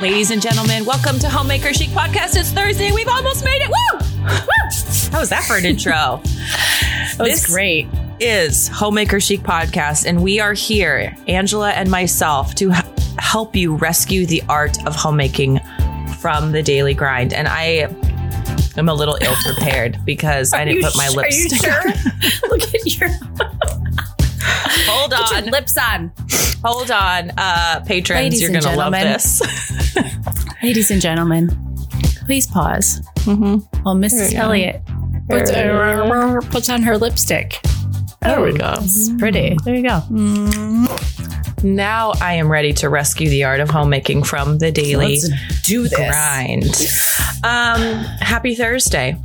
Ladies and gentlemen, welcome to Homemaker Chic Podcast. It's Thursday. We've almost made it. Woo! Woo! How was that for an intro? That was This- great. is Homemaker Chic Podcast, and we are here, Angela and myself, to h- help you rescue the art of homemaking from the daily grind. And I I'm a little ill prepared because I didn't put my sh- Are you lipstick. sure? Look at your, Hold get your on, lips on. hold on, uh, patrons, Ladies you're and gonna love this. Ladies and gentlemen, please pause Mhm. while Mrs. go. Elliott puts, uh, puts on her lipstick. There we go. It's pretty. There you go. Now I am ready to rescue the art of homemaking from the daily do grind. Um, happy Thursday.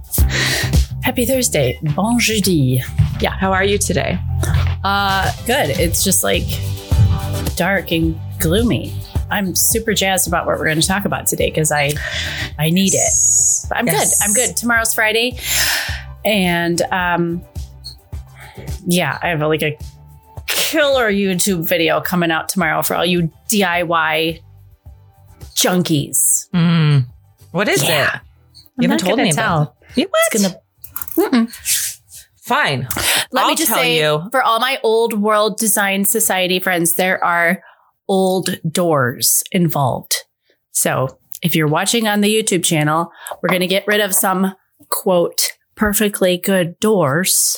Happy Thursday. Bon jeudi. How are you today? Uh, good. It's just like dark and gloomy. I'm super jazzed about what we're going to talk about today because I, I need it. But I'm Yes. good. I'm good. Tomorrow's Friday, and um, yeah, I have like a killer YouTube video coming out tomorrow for all you DIY junkies. Mm. What is Yeah. it? You haven't not told me about tell. it. What? It's gonna Fine. Let I'll me just tell say, you. for all my old World Design Society friends, there are old doors involved. So if you're watching on the YouTube channel, we're going to get rid of some quote perfectly good doors.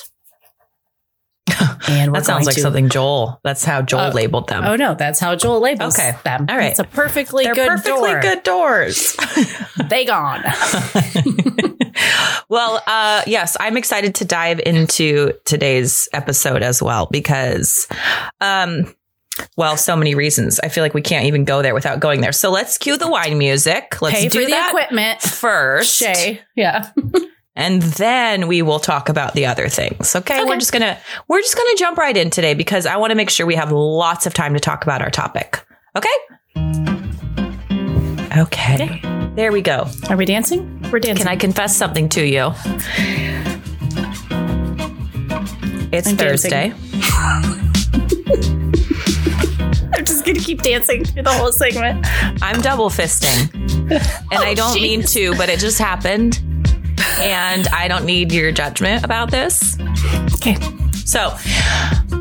And That sounds like to- something Joel. That's how Joel Oh. labeled them. Oh no, that's how Joel labels Okay. them. All right. it's a perfectly They're good perfectly door. good doors. They gone. well, uh, yes, I'm excited to dive into today's episode as well because, um, well, so many reasons. I feel like we can't even go there without going there. So let's cue the wine music. Let's Pay do for the equipment. first. Shay, yeah. and then we will talk about the other things. Okay? Okay. We're just to we're just going to jump right in today because I want to make sure we have lots of time to talk about our topic. Okay? Okay. There we go. Are we dancing? We're dancing. Can I confess something to you? It's I'm. Thursday. I'm just gonna keep dancing through the whole segment. I'm double fisting. And I oh, don't jeez. mean to, but it just happened. And I don't need your judgment about this. Okay. So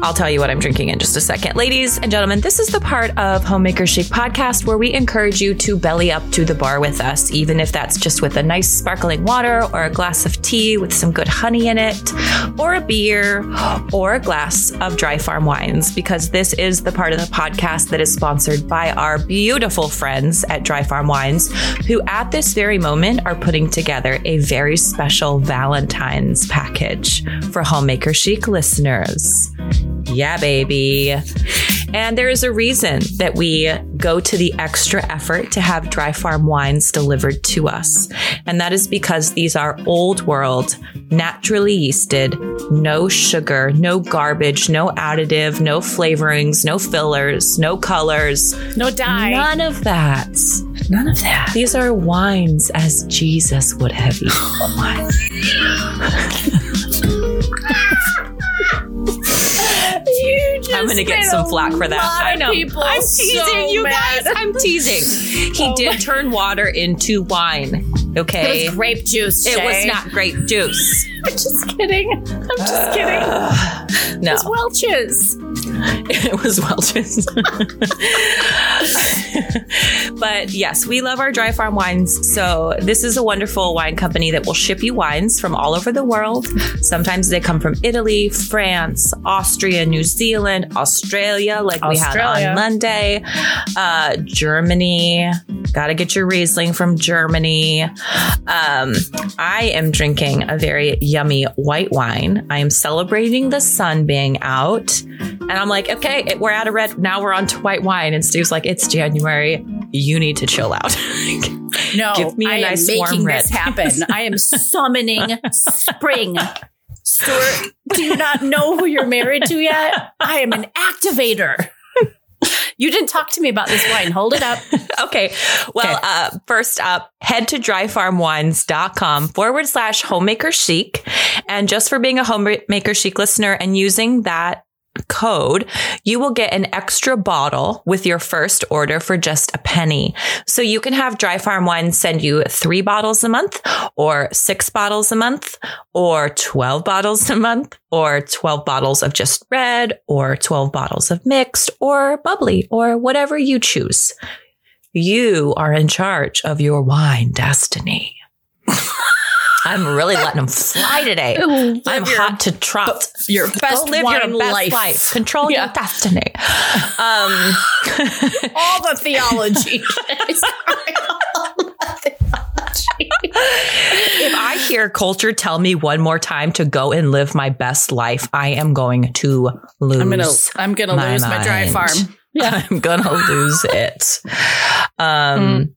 I'll tell you what I'm drinking in just a second. Ladies and gentlemen, this is the part of Homemaker Chic podcast where we encourage you to belly up to the bar with us, even if that's just with a nice sparkling water or a glass of tea with some good honey in it, or a beer, or a glass of dry farm wines, because this is the part of the podcast that is sponsored by our beautiful friends at Dry Farm Wines, who at this very moment are putting together a very special Valentine's package for Homemaker Chic listeners. Yeah, baby. And there is a reason that we go to the extra effort to have dry farm wines delivered to us. And that is because these are old world, naturally yeasted, no sugar, no garbage, no additive, no flavorings, no fillers, no colors, No die. none of that. None of that. These are wines as Jesus would have eaten wine. Oh I'm gonna get some flack for that. I know. I'm teasing so you mad. guys. I'm teasing. He Oh did my- turn water into wine. Okay. It was grape juice. It was not grape juice. I'm just kidding. I'm just kidding. No, It's Welch's. it was Welch's. but yes, we love our dry farm wines. So this is a wonderful wine company that will ship you wines from all over the world. Sometimes they come from Italy, France, Austria, New Zealand, Australia, like we had on Monday, uh, Germany. Got to get your Riesling from Germany. Um, I am drinking a very yummy white wine. I am celebrating the sun being out. And I'm like, okay, it, we're out of red. Now we're on to white wine. And Stu's like, it's January. You need to chill out. No, Give me a I nice am warm making red. this happen. I am summoning spring. Stuart, do you not know who you're married to yet? I am an activator. You didn't talk to me about this wine. Hold it up. okay. Well, Okay. uh, first up, head to dryfarmwines.com forward slash homemaker chic. And just for being a homemaker chic listener and using that code, you will get an extra bottle with your first order for just a penny. So you can have Dry Farm Wine send you three bottles a month or six bottles a month or 12 bottles a month or 12 bottles of just red or 12 bottles of mixed or bubbly or whatever you choose. You are in charge of your wine destiny. I'm really letting them fly today. Live I'm your- hot to trot. your Go best live your best life. life. Control your destiny. Um, All the theology. Sorry. All the theology. if I hear culture tell me one more time to go and live my best life, I am going to lose. I'm gonna I'm gonna my lose my dry mind. farm. Yeah. I'm gonna lose it. Um,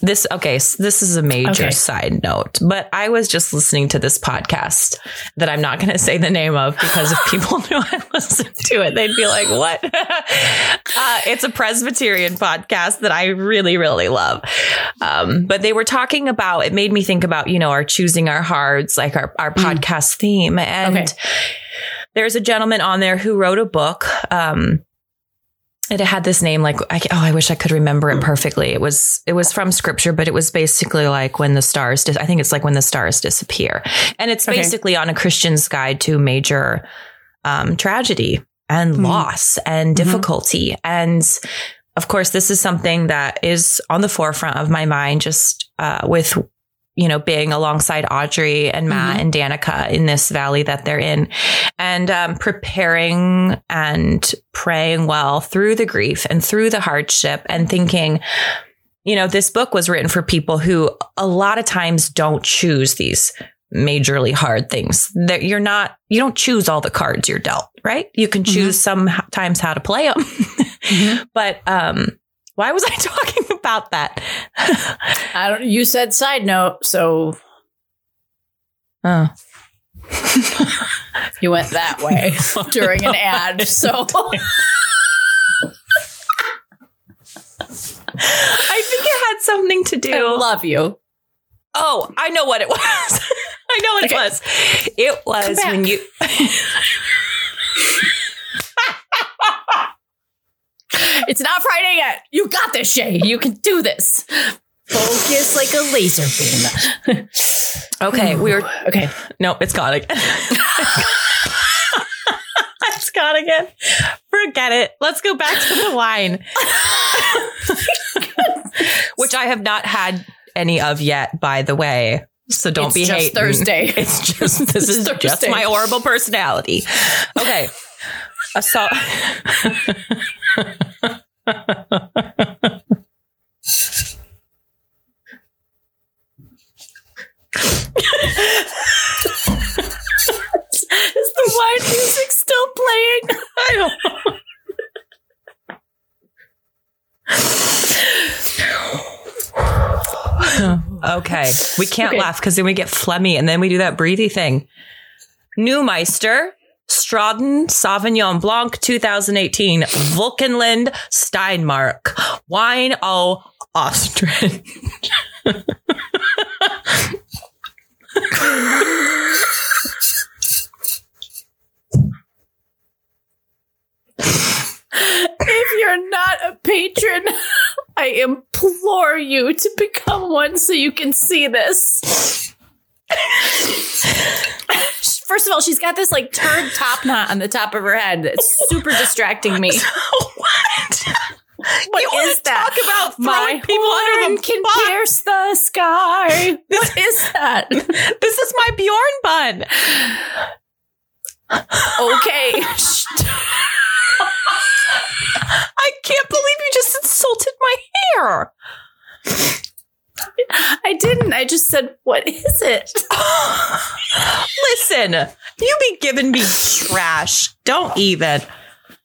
this okay. So this is a major Okay. side note, but I was just listening to this podcast that I'm not going to say the name of because if people knew I listened to it, they'd be like, "What?" uh, it's a Presbyterian podcast that I really, really love. Um, but they were talking about. It made me think about you know our choosing our hearts, like our our podcast theme, and Okay. there's a gentleman on there who wrote a book. Um, it had this name like I, oh I wish I could remember it perfectly. It was it was from scripture, but it was basically like when the stars. Dis- I think it's like when the stars disappear, and it's Okay. basically on a Christian's guide to major um, tragedy and Mhm. loss and Mhm. difficulty. And of course, this is something that is on the forefront of my mind. Just uh, with you know being alongside Audrey and Matt Mhm. and Danica in this valley that they're in, and um, preparing and praying well through the grief and through the hardship and thinking, you know, this book was written for people who a lot of times don't choose these majorly hard things that you're not, you don't choose all the cards you're dealt, right? You can choose sometimes how to play them. Mhm. but, um, why was I talking about that? I don't you said side note, so oh. you went that way during an ad. So I think it had something to do. I love you. Oh, I know what it was. I know what Okay. it was. It was when you. It's not Friday yet. You got this, Shay. You can do this. Focus like a laser beam. Okay, we were. Okay. No, it's gone again. it's gone again. Forget it. Let's go back to the wine, which I have not had any of yet, by the way. So don't It's be just hating. Thursday. It's just this is It's just my horrible personality. Okay. Assault. Is the wine music still playing? I don't okay. We can't Okay. laugh because then we get phlegmy and then we do that breathy thing. Newmeister, Straden Sauvignon Blanc 2018, Vulkanland Steiermark, Wine au Austrian. If you're not a patron, I implore you to become one so you can see this. First of all, she's got this like turd top knot on the top of her head that's super distracting me. what? What You is that? Talk about throwing My people under the can bus. pierce the sky. What is that? This is my Bjorn bun. Okay. I can't believe you just insulted my hair. I didn't. I just said, what is it? Listen, you be giving me trash. Don't even.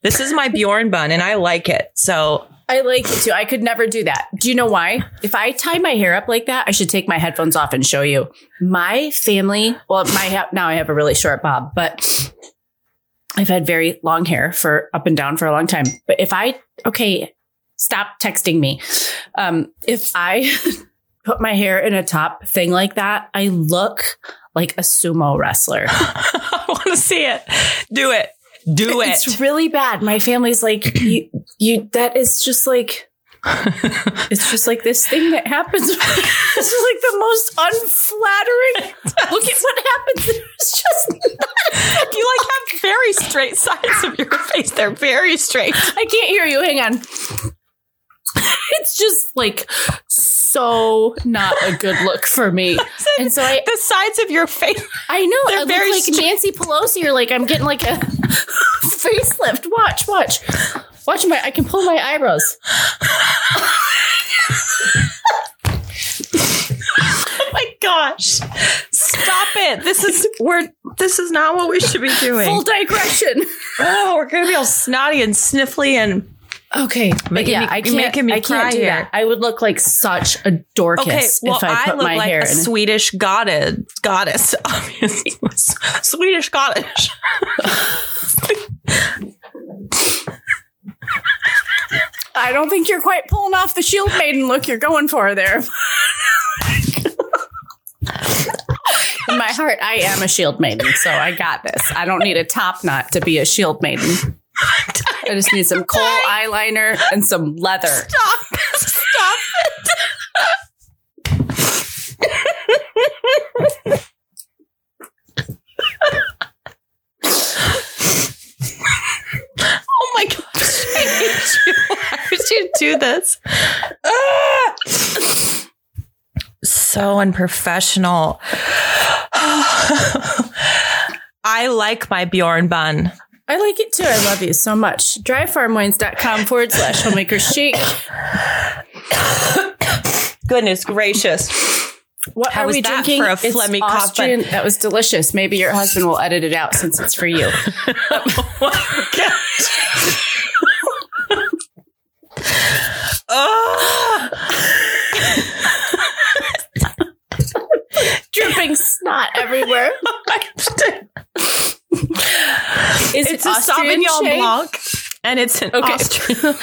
This is my Bjorn bun and I like it. So I like it too. I could never do that. Do you know why? If I tie my hair up like that, I should take my headphones off and show you. My family, well, my ha- now I have a really short bob, but I've had very long hair for up and down for a long time. But if I, okay, stop texting me. Um, if I put my hair in a top thing like that, I look like a sumo wrestler. I want to see it. Do it. Do it. It's really bad. My family's like, you, you, that is just like, it's just like this thing that happens. this is like the most unflattering. Look at what happens. It's just, you like have very straight sides of your face. They're very straight. I can't hear you. Hang on. It's just like so not a good look for me. And so I, The sides of your face. I know They're I very like straight. Nancy Pelosi or like I'm getting like a facelift. Watch, watch. Watch my I can pull my eyebrows. Oh my gosh. Stop it. This is we're this is not what we should be doing. Full digression. Oh, we're gonna be all snotty and sniffly and Okay, Making yeah, me- I can't. making me I can't do here. that. I would look like such a dorcas Okay, well, if I I, put look my like hair a in. Swedish goddess. Goddess, obviously, Swedish goddess. I don't think you're quite pulling off the shield maiden look you're going for there. In my heart, I am a shield maiden, so I got this. I don't need a top knot to be a shield maiden. I just need some coal eyeliner and some leather. Stop! Stop it! oh my gosh! I hate you. Why would you do this? Ah! So unprofessional. I like my Bjorn bun. I like it too. I love you so much. Dryfarmwines.com forward slash homemaker chic. Goodness gracious. What How are we drinking? for a cough That was delicious. Maybe your husband will edit it out since it's for you. oh, Dripping snot everywhere. Is it's it a Austrian Sauvignon shake? Blanc, and it's an Okay. Austrian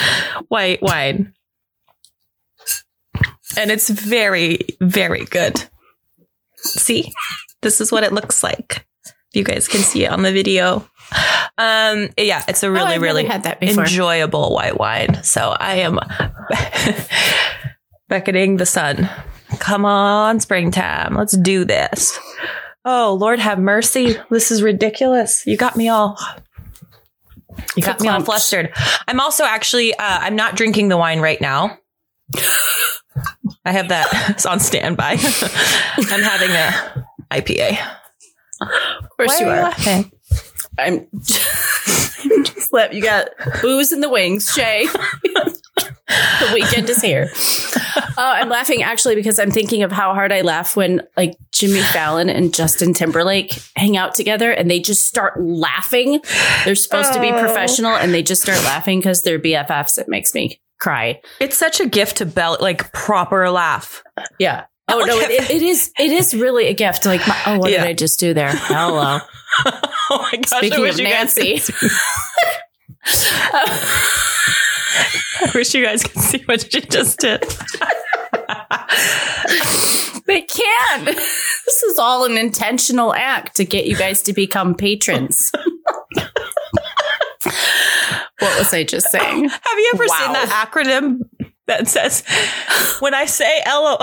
white wine, and it's very, very good. See, this is what it looks like. You guys can see it on the video. Um, yeah, it's a Oh, really, I've really had that before. enjoyable white wine. So I am beckoning the sun. Come on, springtime. Let's do this. Oh, Lord have mercy. This is ridiculous. You got me all. You got me all flustered. I'm also actually, uh, I'm not drinking the wine right now. I have that it's on standby. I'm having a IPA. Of course you Why are. laughing? I'm just let you got booze in the wings, Shay. the weekend is here. Uh, I'm laughing actually because I'm thinking of how hard I laugh when like Jimmy Fallon and Justin Timberlake hang out together and they just start laughing. They're supposed to be Oh. professional and they just start laughing because they're BFFs. It makes me cry. It's such a gift to bell, like proper laugh. Yeah. Oh no, it, it is. It is really a gift. Like, my, oh, what Yeah. did I just do there? Hello. Oh my gosh! Speaking I wish of you guys Nancy. I wish you guys could see what she just did. They can. This is all an intentional act to get you guys to become patrons. what was I just saying? Have you ever Wow. seen that acronym that says, when I say LOL,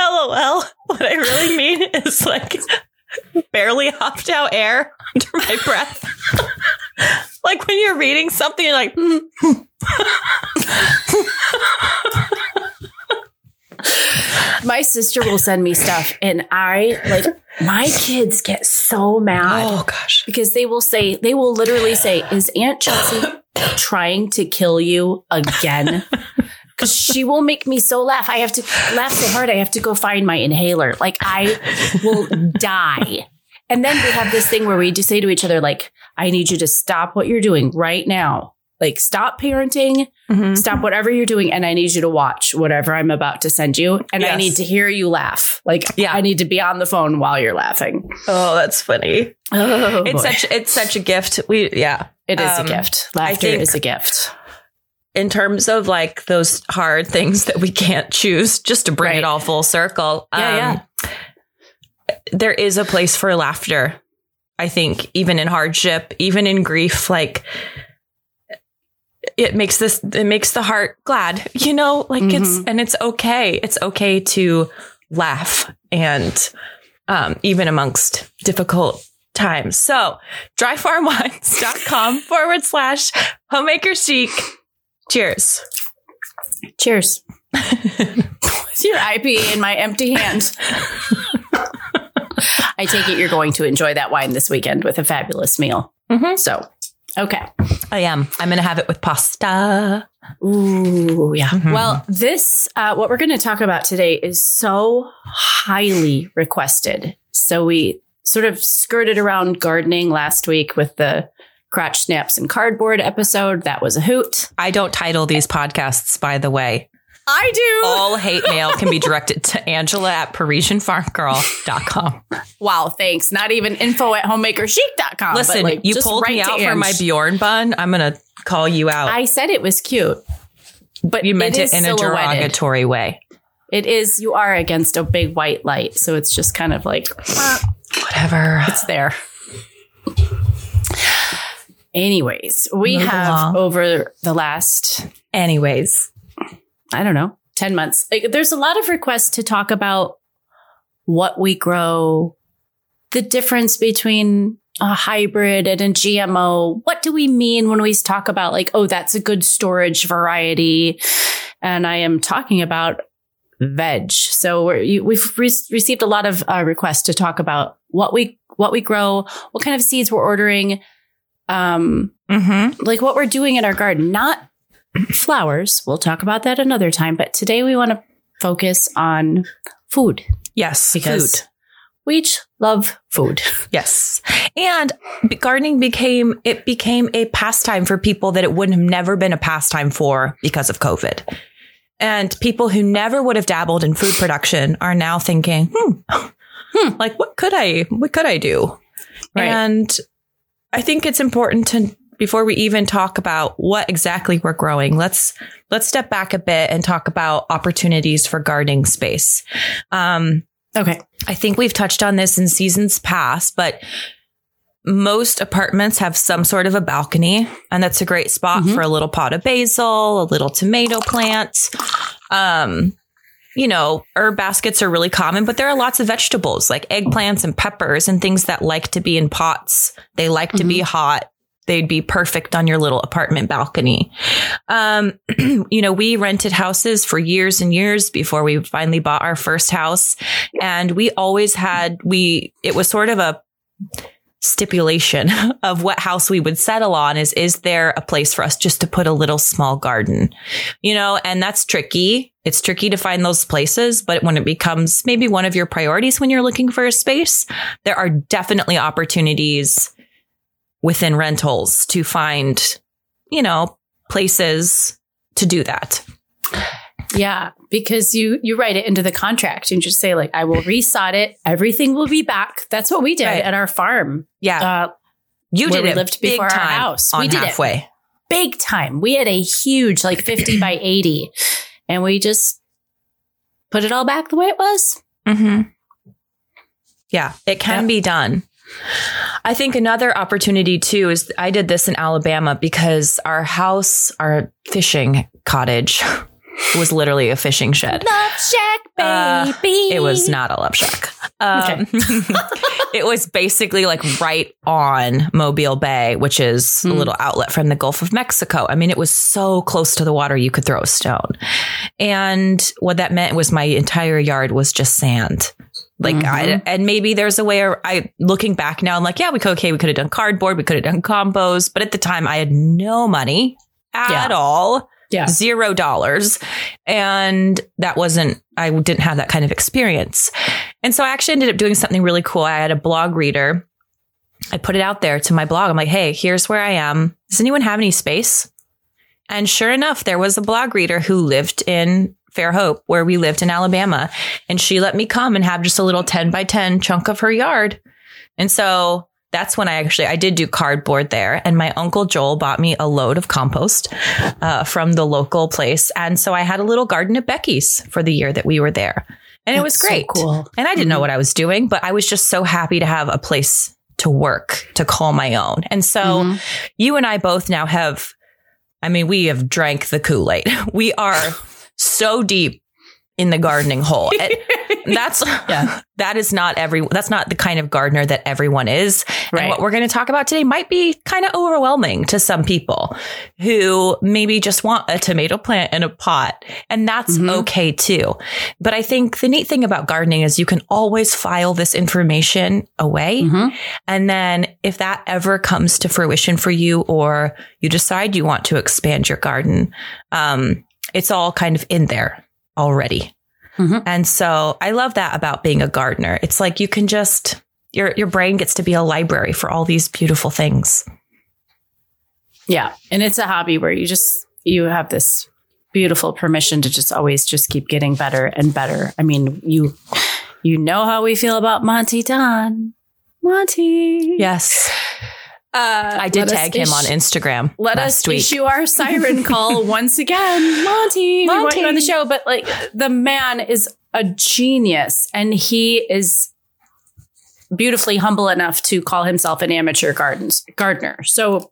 LOL, what I really mean is like barely hopped out air under my breath. like when you're reading something, you're like, "Hmm, My sister will send me stuff, and I like my kids get so mad oh gosh. because they will say, they will literally say, Is Aunt Chelsea trying to kill you again? She will make me so laugh. I have to laugh so hard, I have to go find my inhaler. Like, I will die. And then we have this thing where we just say to each other, like, I need you to stop what you're doing right now. Like, stop parenting, Mhm. stop whatever you're doing, and I need you to watch whatever I'm about to send you. And I need to hear you laugh. Like, Yeah. I need to be on the phone while you're laughing. Oh, that's funny. Oh, It's such it's such a gift. We yeah. It is Um, a gift. Laughter is a gift. In terms of like those hard things that we can't choose, just to bring Right. it all full circle. Yeah, yeah. There is a place for laughter. I think even in hardship, even in grief, like it makes this it makes the heart glad, you know, like mm-hmm. it's and it's okay. It's okay to laugh and um, even amongst difficult times. So dryfarmwines.com forward slash homemaker chic. Cheers. Cheers. With your IPA in my empty hand. I take it you're going to enjoy that wine this weekend with a fabulous meal. Mm-hmm. So, okay. I am. I'm going to have it with pasta. Ooh, yeah. Mm-hmm. Well, this, uh, what we're going to talk about today is so highly requested. So we sort of skirted around gardening last week with the crotch snaps and cardboard episode. That was a hoot. I don't title these podcasts, by the way. I do. All hate mail can be directed to Angela at ParisianFarmGirl.com. Wow, thanks. Not even info at homemakerchic.com. Listen, like, you pulled me out for my Bjorn bun. I'm going to call you out. I said it was cute. But you meant it, it in a derogatory way. It is, you are against a big white light. So it's just kind of like, whatever. It's there. Anyways, we Move have along. over the last, anyways, I don't know, 10 months. Like, there's a lot of requests to talk about what we grow, the difference between a hybrid and a GMO. What do we mean when we talk about like, oh, that's a good storage variety? And I am talking about veg. So we have re- received a lot of uh, requests to talk about what we what we grow, what kind of seeds we're ordering, um, mm-hmm. like what we're doing in our garden. Not flowers. We'll talk about that another time. But today we want to focus on food. Yes, because food. we each love food. Yes. And gardening became it became a pastime for people that it would have never been a pastime for because of COVID. And people who never would have dabbled in food production are now thinking, hmm, hmm like what could I what could I do? Right. And I think it's important to before we even talk about what exactly we're growing, let's let's step back a bit and talk about opportunities for gardening space. Um, okay, I think we've touched on this in seasons past, but most apartments have some sort of a balcony, and that's a great spot mm-hmm. for a little pot of basil, a little tomato plant. Um, you know, herb baskets are really common, but there are lots of vegetables like eggplants and peppers and things that like to be in pots. They like mm-hmm. to be mm-hmm. hot they'd be perfect on your little apartment balcony. Um, you know, we rented houses for years and years before we finally bought our first house. And we always had, we, it was sort of a, stipulation of what house we would settle on is is there a place for us just to put a little small garden you know and that's tricky it's tricky to find those places but when it becomes maybe one of your priorities when you're looking for a space there are definitely opportunities within rentals to find, you know, places to do that. Yeah, because you you write it into the contract and just say like I will resod it, everything will be back. That's what we did right. at our farm. Yeah, uh, you did it lived before our house. we did halfway. it big time. We had a huge like fifty by eighty, and we just put it all back the way it was. Mm-hmm. Yeah, it can yep. be done. I think another opportunity too is I did this in Alabama because our house, our fishing cottage was literally a fishing shed. Love shack, uh, baby. Uh, it was not a love shack. Um, okay. it was basically like right on Mobile Bay, which is hmm. a little outlet from the Gulf of Mexico. I mean, it was so close to the water you could throw a stone. And what that meant was my entire yard was just sand. Like mm-hmm. I, and maybe there's a way I looking back now, I'm like, yeah, we could okay, we could have done cardboard, we could have done combos, but at the time I had no money at yeah. all. Yeah. Zero dollars. And that wasn't, I didn't have that kind of experience. And so I actually ended up doing something really cool. I had a blog reader. I put it out there to my blog. I'm like, hey, here's where I am. Does anyone have any space? And sure enough, there was a blog reader who lived in Fairhope, where we lived in Alabama. And she let me come and have just a little 10 by 10 chunk of her yard. And so that's when I actually I did do cardboard there, and my uncle Joel bought me a load of compost uh, from the local place, and so I had a little garden at Becky's for the year that we were there, and that's it was great. So cool, and I didn't mm-hmm. know what I was doing, but I was just so happy to have a place to work to call my own. And so Mhm. you and I both now have, I mean, we have drank the Kool Aid. We are so deep in the gardening hole. that's Yeah. that is not every that's not the kind of gardener that everyone is. Right. And what we're going to talk about today might be kind of overwhelming to some people who maybe just want a tomato plant in a pot. And that's Mhm. okay too. But I think the neat thing about gardening is you can always file this information away. Mhm. And then if that ever comes to fruition for you or you decide you want to expand your garden, um, it's all kind of in there already. Mhm. And so I love that about being a gardener. It's like you can just your your brain gets to be a library for all these beautiful things. Yeah. And it's a hobby where you just, you have this beautiful permission to just always just keep getting better and better. I mean, you, you know how we feel about Monty Don. Monty. Yes. Uh, I did tag him on Instagram Let us week. issue our siren call once again. Monty, we want you on the show. But like the man is a genius and he is beautifully humble enough to call himself an amateur gardens gardener. So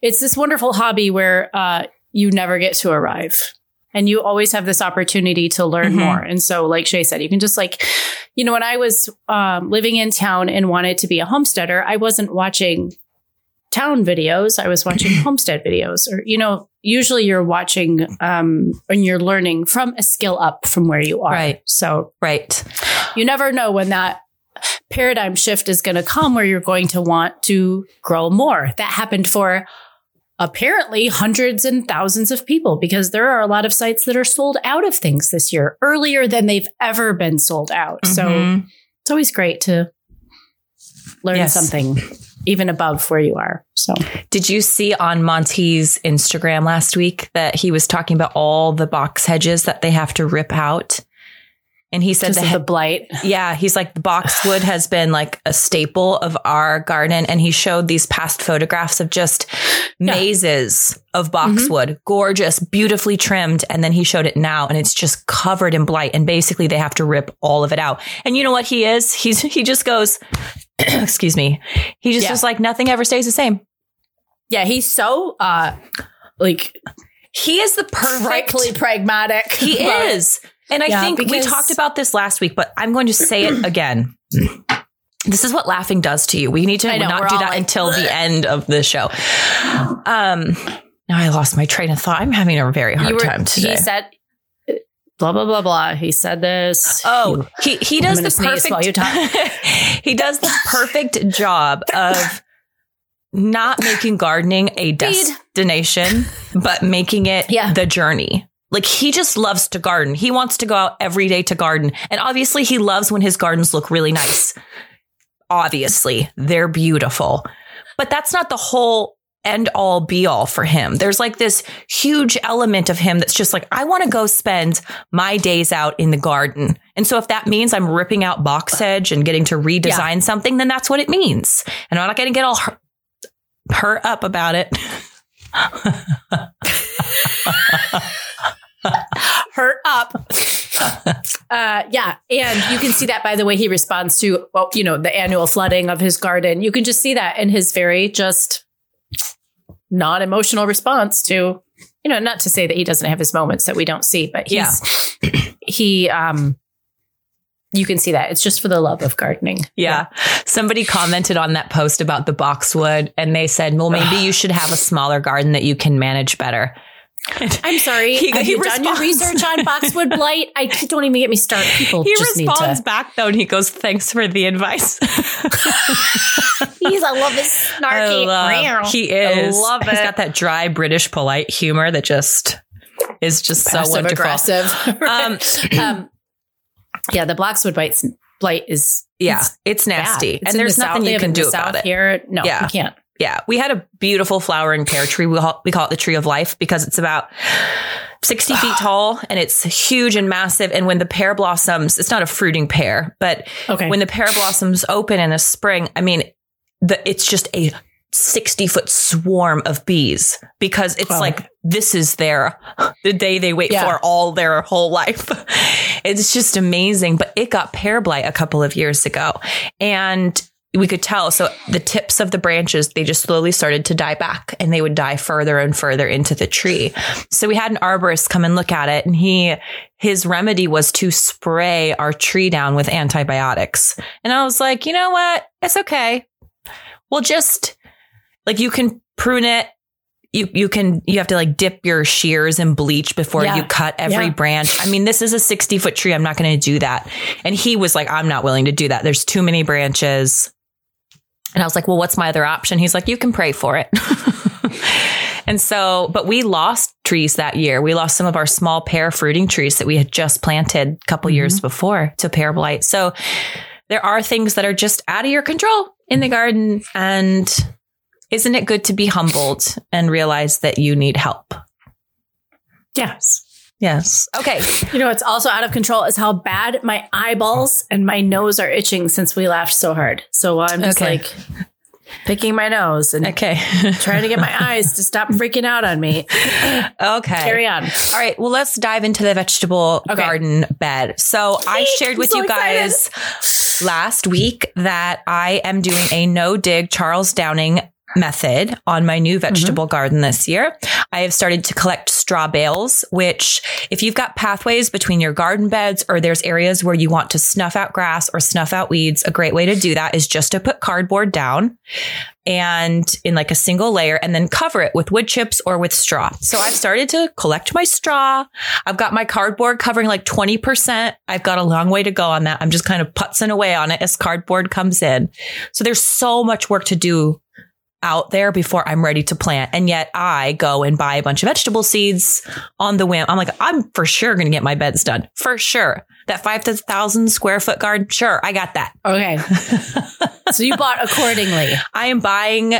it's this wonderful hobby where uh, you never get to arrive. And you always have this opportunity to learn Mhm. more. And so, like Shay said, you can just like, you know, when I was um, living in town and wanted to be a homesteader, I wasn't watching town videos. I was watching homestead videos, or you know, usually you're watching um, and you're learning from a skill up from where you are. Right. So right. you never know when that paradigm shift is going to come where you're going to want to grow more. That happened for apparently hundreds and thousands of people because there are a lot of sites that are sold out of things this year earlier than they've ever been sold out. So Mhm. it's always great to learn Yes. something even above where you are. So Did you see on Monty's Instagram last week that he was talking about all the box hedges that they have to rip out? And he said the he- the blight. Yeah, he's like the boxwood has been like a staple of our garden, and he showed these past photographs of just Yeah. mazes of boxwood, gorgeous, beautifully trimmed, and then he showed it now, and it's just covered in blight, and basically they have to rip all of it out. And you know what he is? He's he just goes, excuse me, he just Yeah. is like nothing ever stays the same. Yeah, he's so uh like He is the perfectly pragmatic. He is. And I Yeah, think we talked about this last week, but I'm going to say it again. This is what laughing does to you. We need to know, not do that like, until the end of the show. Um, now I lost my train of thought. I'm having a very hard were- time today. He said blah blah blah blah. He said this. Oh, he he does the perfect. while you talk. he does the perfect job of not making gardening a destination, but making it Yeah. the journey. Like he just loves to garden. He wants to go out every day to garden, and obviously he loves when his gardens look really nice. Obviously, they're beautiful, but that's not the whole end all be all for him. There's like this huge element of him that's just like, I want to go spend my days out in the garden. And so if that means I'm ripping out box hedge and getting to redesign something, then that's what it means. And I'm not going to get all hurt, hurt up about it. hurt up. uh, yeah, and you can see that by the way he responds to, well, you know, the annual flooding of his garden. You can just see that in his very just non-emotional response to, you know, not to say that he doesn't have his moments that we don't see, but he's he um you can see that it's just for the love of gardening. Yeah. Somebody commented on that post about the boxwood and they said, well, maybe you should have a smaller garden that you can manage better. I'm sorry. He- have he you done your research on boxwood blight? I don't even get me started. People He just need responds to. back though and he goes, thanks for the advice. He's I love his snarky. Love- he is. I love He's it. got that dry British polite humor that just is just so wonderful. aggressive. Um, um, yeah, the boxwood blight, blight is Yeah, it's it's nasty, It's and there's the nothing They you can do about South it. Here, no, Yeah. you can't. Yeah, we had a beautiful flowering pear tree. We call, we call it the tree of life because it's about 60 feet tall and it's huge and massive. And when the pear blossoms, it's not a fruiting pear, but Okay. when the pear blossoms open in the spring, I mean, the, it's just a 60 foot swarm of bees because it's Wow. like this is their the day they wait Yeah. for all their whole life. It's just amazing. But it got pear blight a couple of years ago. And we could tell. So the tips of the branches, they just slowly started to die back and they would die further and further into the tree. So we had an arborist come and look at it and he, his remedy was to spray our tree down with antibiotics. And I was like, you know what? It's okay. We'll just, like, you can prune it you you can you have to like dip your shears in bleach before Yeah. you cut every Yeah. branch. I mean, this is a 60 foot tree. I'm not going to do that. And he was like, I'm not willing to do that. There's too many branches. And I was like, well, what's my other option? He's like, you can pray for it. and so, but we lost trees that year. We lost some of our small pear fruiting trees that we had just planted a couple mm-hmm. years before to pear blight. So there are things that are just out of your control in the garden. And isn't it good to be humbled and realize that you need help? Yes. Yes. Okay. You know, what's also out of control is how bad my eyeballs and my nose are itching since we laughed so hard. So I'm just Okay. like picking my nose and Okay. trying to get my eyes to stop freaking out on me. okay. Carry on. All right. Well, let's dive into the vegetable Okay. garden bed. So I shared with so you guys last week that I am doing a no dig Charles Dowding method on my new mm-hmm. vegetable garden this year. I have started to collect straw bales, which if you've got pathways between your garden beds or there's areas where you want to snuff out grass or snuff out weeds, a great way to do that is just to put cardboard down and in like a single layer and then cover it with wood chips or with straw. So I've started to collect my straw. I've got my cardboard covering like 20%. I've got a long way to go on that. I'm just kind of putzing away on it as cardboard comes in. So there's so much work to do out there before I'm ready to plant. And yet I go and buy a bunch of vegetable seeds on the whim. I'm like, I'm for sure going to get my beds done. For sure. That 5,000 square foot garden. Sure. I got that. Okay. so you bought accordingly. I am buying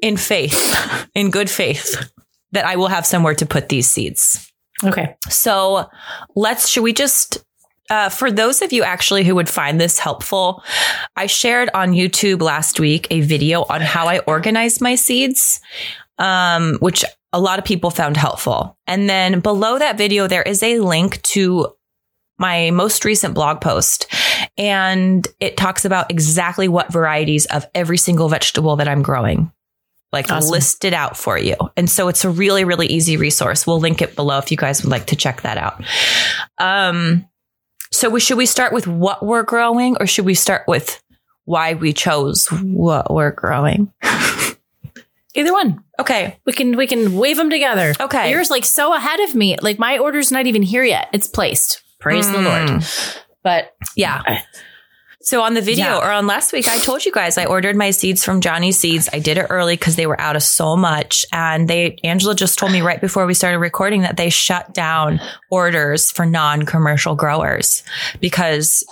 in faith, in good faith, that I will have somewhere to put these seeds. Okay. So let's, should we just, uh, for those of you actually who would find this helpful, I shared on YouTube last week a video on how I organize my seeds, um, which a lot of people found helpful. And then below that video, there is a link to my most recent blog post and it talks about exactly what varieties of every single vegetable that I'm growing. Like Awesome. listed out for you. And so it's a really, really easy resource. We'll link it below if you guys would like to check that out. Um, so we, should we start with what we're growing or should we start with why we chose what we're growing? Either one. Okay. We can we can wave them together. Okay. Yours like so ahead of me. Like my order's not even here yet. It's placed. Praise the hmm. Lord. But Yeah. So on the video Yeah. or on last week, I told you guys I ordered my seeds from Johnny Seeds. I did it early because they were out of so much. And they, Angela just told me right before we started recording that they shut down orders for non-commercial growers because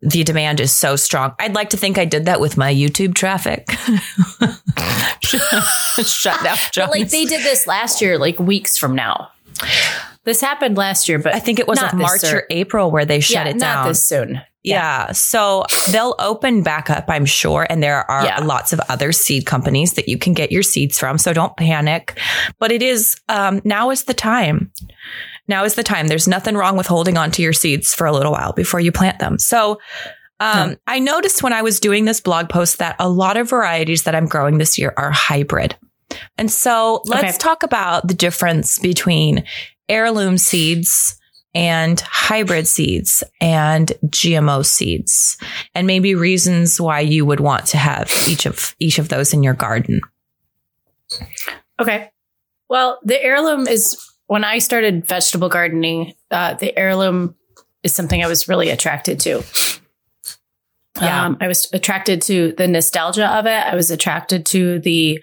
the demand is so strong. I'd like to think I did that with my YouTube traffic. shut down. But like they did this last year, like weeks from now. This happened last year, but I think it was like March or April where they shut yeah, it down. not this soon. Yeah. So they'll open back up, I'm sure. And there are Yeah. lots of other seed companies that you can get your seeds from. So don't panic. But it is, um, now is the time. Now is the time. There's nothing wrong with holding on to your seeds for a little while before you plant them. So, um, I noticed when I was doing this blog post that a lot of varieties that I'm growing this year are hybrid. And so let's Okay. talk about the difference between heirloom seeds and hybrid seeds and GMO seeds and maybe reasons why you would want to have each of each of those in your garden. Okay. Well, the heirloom is when I started vegetable gardening, uh, the heirloom is something I was really attracted to. Yeah. Um, I was attracted to the nostalgia of it. I was attracted to the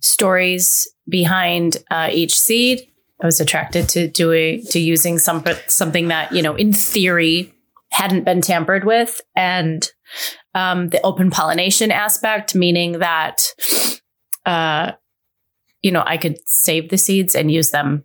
stories behind uh, each seed. I was attracted to doing to using some something that you know, in theory, hadn't been tampered with, and um, the open pollination aspect, meaning that uh, you know, I could save the seeds and use them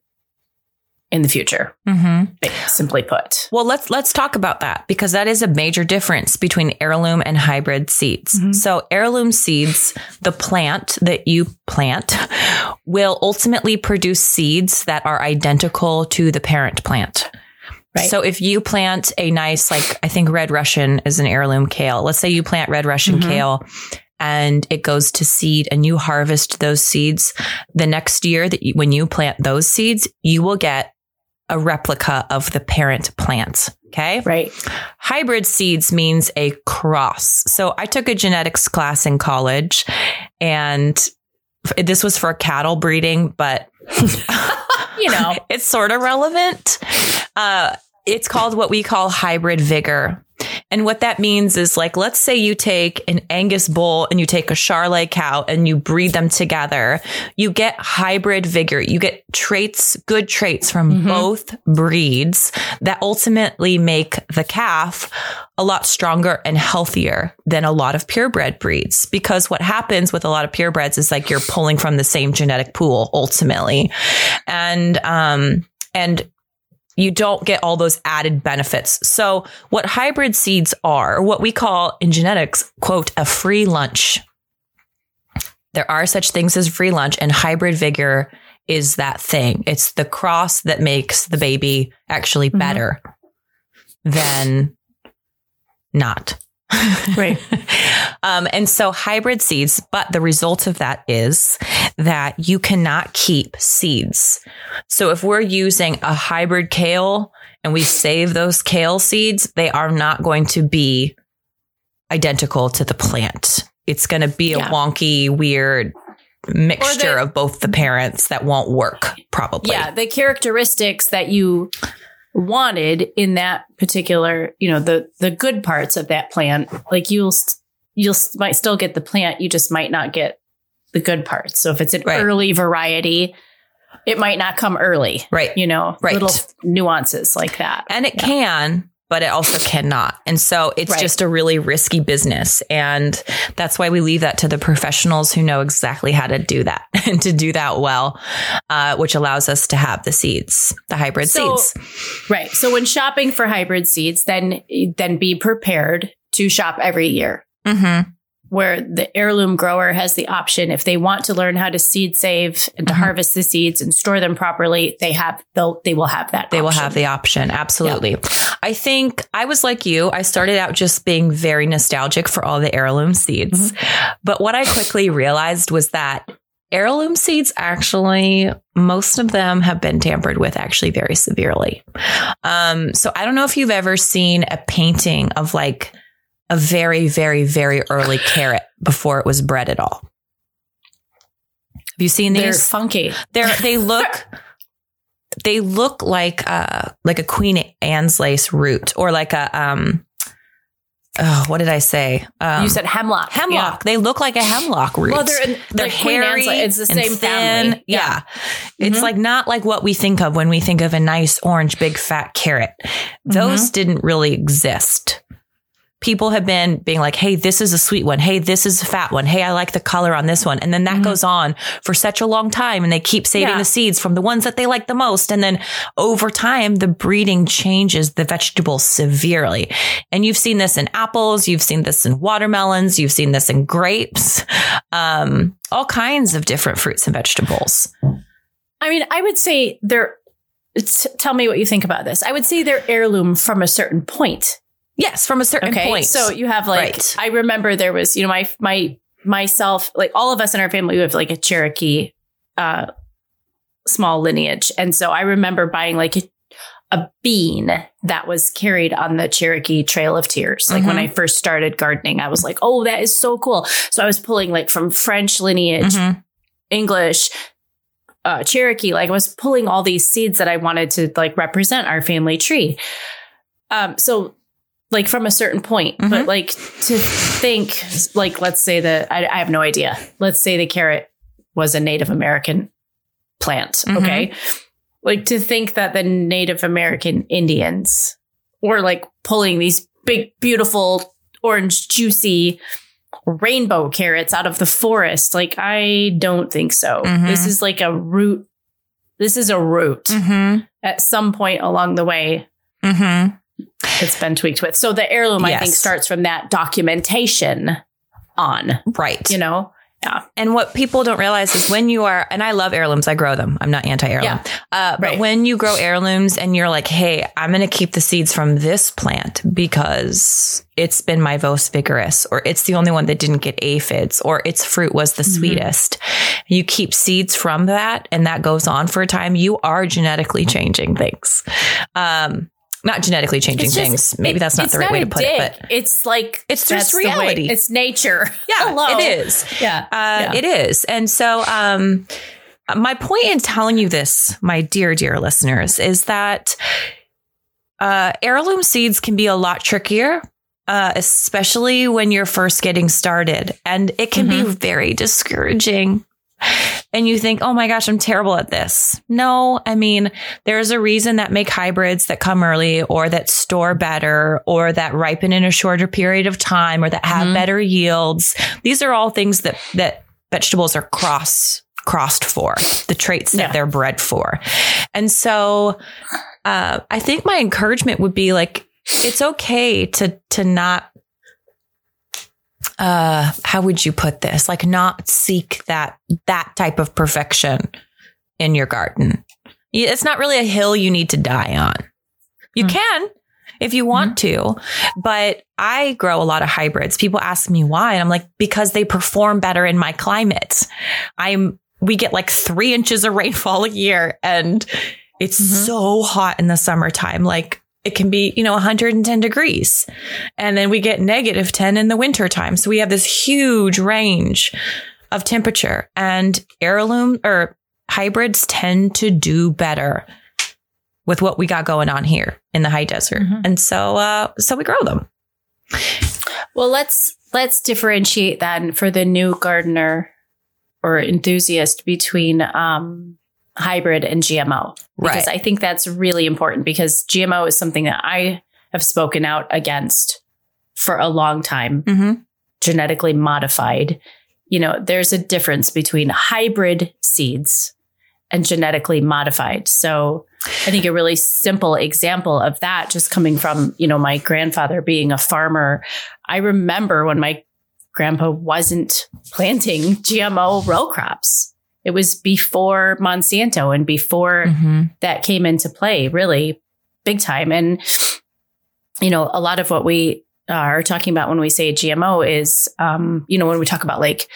in the future. Mm-hmm. Simply put, Well, let's let's talk about that because that is a major difference between heirloom and hybrid seeds. Mhm. So, heirloom seeds, the plant that you plant, will ultimately produce seeds that are identical to the parent plant. Right. So if you plant a nice, like I think red Russian is an heirloom kale. Let's say you plant red Russian Mhm. kale and it goes to seed and you harvest those seeds the next year that you, when you plant those seeds, you will get a replica of the parent plant. Okay. Right. Hybrid seeds means a cross. So I took a genetics class in college and this was for cattle breeding, but You know. it's sort of relevant. Uh, it's called what we call hybrid vigor. And what that means is like, let's say you take an Angus bull and you take a Charolais cow and you breed them together. You get hybrid vigor. You get traits, good traits from Mhm. both breeds that ultimately make the calf a lot stronger and healthier than a lot of purebred breeds. Because what happens with a lot of purebreds is like you're pulling from the same genetic pool ultimately. And, um, and you don't get all those added benefits. So what hybrid seeds are, what we call in genetics, quote, a free lunch. There are such things as free lunch and hybrid vigor is that thing. It's the cross that makes the baby actually Mhm. better than not. Right. Um, and so hybrid seeds, but the result of that is that you cannot keep seeds. So if we're using a hybrid kale and we save those kale seeds, they are not going to be identical to the plant. It's going to be a wonky, weird mixture of both the parents that won't work probably. Yeah, the characteristics that you wanted in that particular, you know, the the good parts of that plant, like you'll st- you'll might still get the plant, you just might not get the good parts. So if it's an Right. early variety, it might not come early. Right. You know, Right. little nuances like that. And it can, but it also cannot. And so it's Right. just a really risky business. And that's why we leave that to the professionals who know exactly how to do that and to do that well, uh, which allows us to have the seeds, the hybrid So- seeds. Right. So when shopping for hybrid seeds, then then be prepared to shop every year. Mm-hmm. where the heirloom grower has the option if they want to learn how to seed save and to Mhm. harvest the seeds and store them properly they have they'll they will have that They will have the option. Absolutely. I think I was like you. I started out just being very nostalgic for all the heirloom seeds. But what I quickly realized was that heirloom seeds actually, most of them have been tampered with actually very severely. Um, so I don't know if you've ever seen a painting of like a very, very, very early carrot before it was bred at all. Have you seen they're these? funky They're they look they look like uh like a Queen Anne's lace root or like a um oh what did I say? Um, you said hemlock hemlock. They look like a hemlock root. well they're in, they're like Queen Anne's, hairy. it's the same thin. family Yeah. It's Mhm. like not like what we think of when we think of a nice orange big fat carrot. Those didn't really exist. People have been being like, hey, this is a sweet one. Hey, this is a fat one. Hey, I like the color on this one. And then that Mhm. goes on for such a long time. And they keep saving Yeah. the seeds from the ones that they like the most. And then over time, the breeding changes the vegetable severely. And you've seen this in apples. You've seen this in watermelons. You've seen this in grapes, um, all kinds of different fruits and vegetables. i mean i would say they're tell me what you think about this i would say they're heirloom from a certain point Yes, from a certain okay point. so you have like Right. i remember there was you know my my myself like all of us in our family we have like a cherokee uh small lineage and so i remember buying like a, a bean that was carried on the cherokee trail of tears like when Mhm. i first started gardening i was like oh that is so cool so i was pulling like from french lineage Mhm. english uh, cherokee like i was pulling all these seeds that i wanted to like represent our family tree um so like from a certain point but Mhm. like to think like let's say that I, I have no idea let's say the carrot was a native american plant Mhm. okay like to think that the native american indians were like pulling these big beautiful orange juicy rainbow carrots out of the forest like i don't think so Mhm. this is like a root this is a root Mhm. at some point along the way Mhm. It's been tweaked with. So the heirloom, I think, starts from that documentation on, Right. you know, Yeah. And what people don't realize is when you are, and I love heirlooms, I grow them. I'm not anti heirloom. Yeah. Uh, but Right. when you grow heirlooms and you're like, hey, I'm going to keep the seeds from this plant because it's been my most vigorous, or it's the only one that didn't get aphids, or its fruit was the Mm-hmm. sweetest. You keep seeds from that, and that goes on for a time. You are genetically changing things. Um, not genetically changing just- things. Maybe it- that's not the right way to put dig. it, but it's like It's just reality. It's nature. yeah, Hello. it is. Yeah. Uh, It is. And so, um, my point in telling you this, my dear, dear listeners, is that uh, heirloom seeds can be a lot trickier, uh, especially when you're first getting started. And it can be very discouraging. And you think, oh my gosh, I'm terrible at this. No, I mean, there's a reason that make hybrids that come early or that store better or that ripen in a shorter period of time or that have Mhm. better yields. These are all things that, that vegetables are cross crossed for the traits that Yeah. they're bred for. And so, uh, I think my encouragement would be like, it's okay to, to not uh how would you put this? Like not seek that that type of perfection in your garden. It's not really a hill you need to die on. You Mm. can if you want to but i grow a lot of hybrids. People ask me why and i'm like because they perform better in my climate i'm we get like three inches of rainfall a year and it's Mhm. so hot in the summertime. Like it can be, you know, 110 degrees. And then we get negative 10 in the winter time. So we have this huge range of temperature and heirloom or hybrids tend to do better with what we got going on here in the high desert. Mhm. And so, uh, so we grow them. Well, let's let's differentiate then for the new gardener or enthusiast between um, hybrid and GMO because I think that's really important because GMO is something that I have spoken out against for a long time. mm-hmm. Genetically modified, you know, there's a difference between hybrid seeds and genetically modified. So I think a really simple example of that just coming from, you know, my grandfather being a farmer. I remember when my grandpa wasn't planting GMO row crops. It was before Monsanto and before Mm-hmm. that came into play really big time. And, you know, a lot of what we are talking about when we say GMO is, um, you know, when we talk about like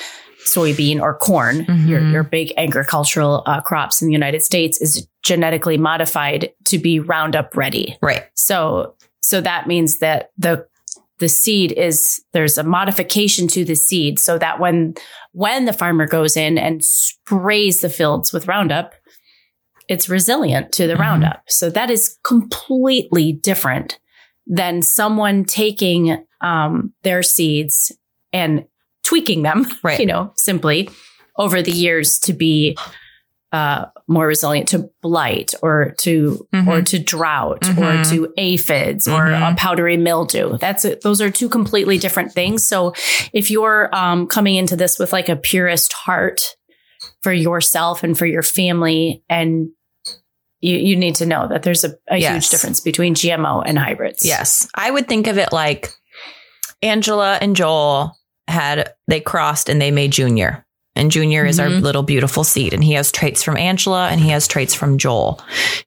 soybean or corn, your, Mhm. your big agricultural uh, crops in the United States is genetically modified to be Roundup ready. Right. So, so that means that the the seed is there's a modification to the seed so that when when the farmer goes in and sprays the fields with Roundup, it's resilient to the Mhm. Roundup. So that is completely different than someone taking um, their seeds and tweaking them, Right. you know, simply over the years to be uh, more resilient to blight or to Mhm. or to drought or Mhm. to aphids or Mhm. a powdery mildew. That's it. Those are two completely different things. So if you're um, coming into this with like a purist heart for yourself and for your family, and you, you need to know that there's a, a Yes. huge difference between GMO and hybrids. Yes. I would think of it like Angela and Joel had, they crossed and they made Junior. And Junior is our Mhm. little beautiful seed, and he has traits from Angela and he has traits from Joel.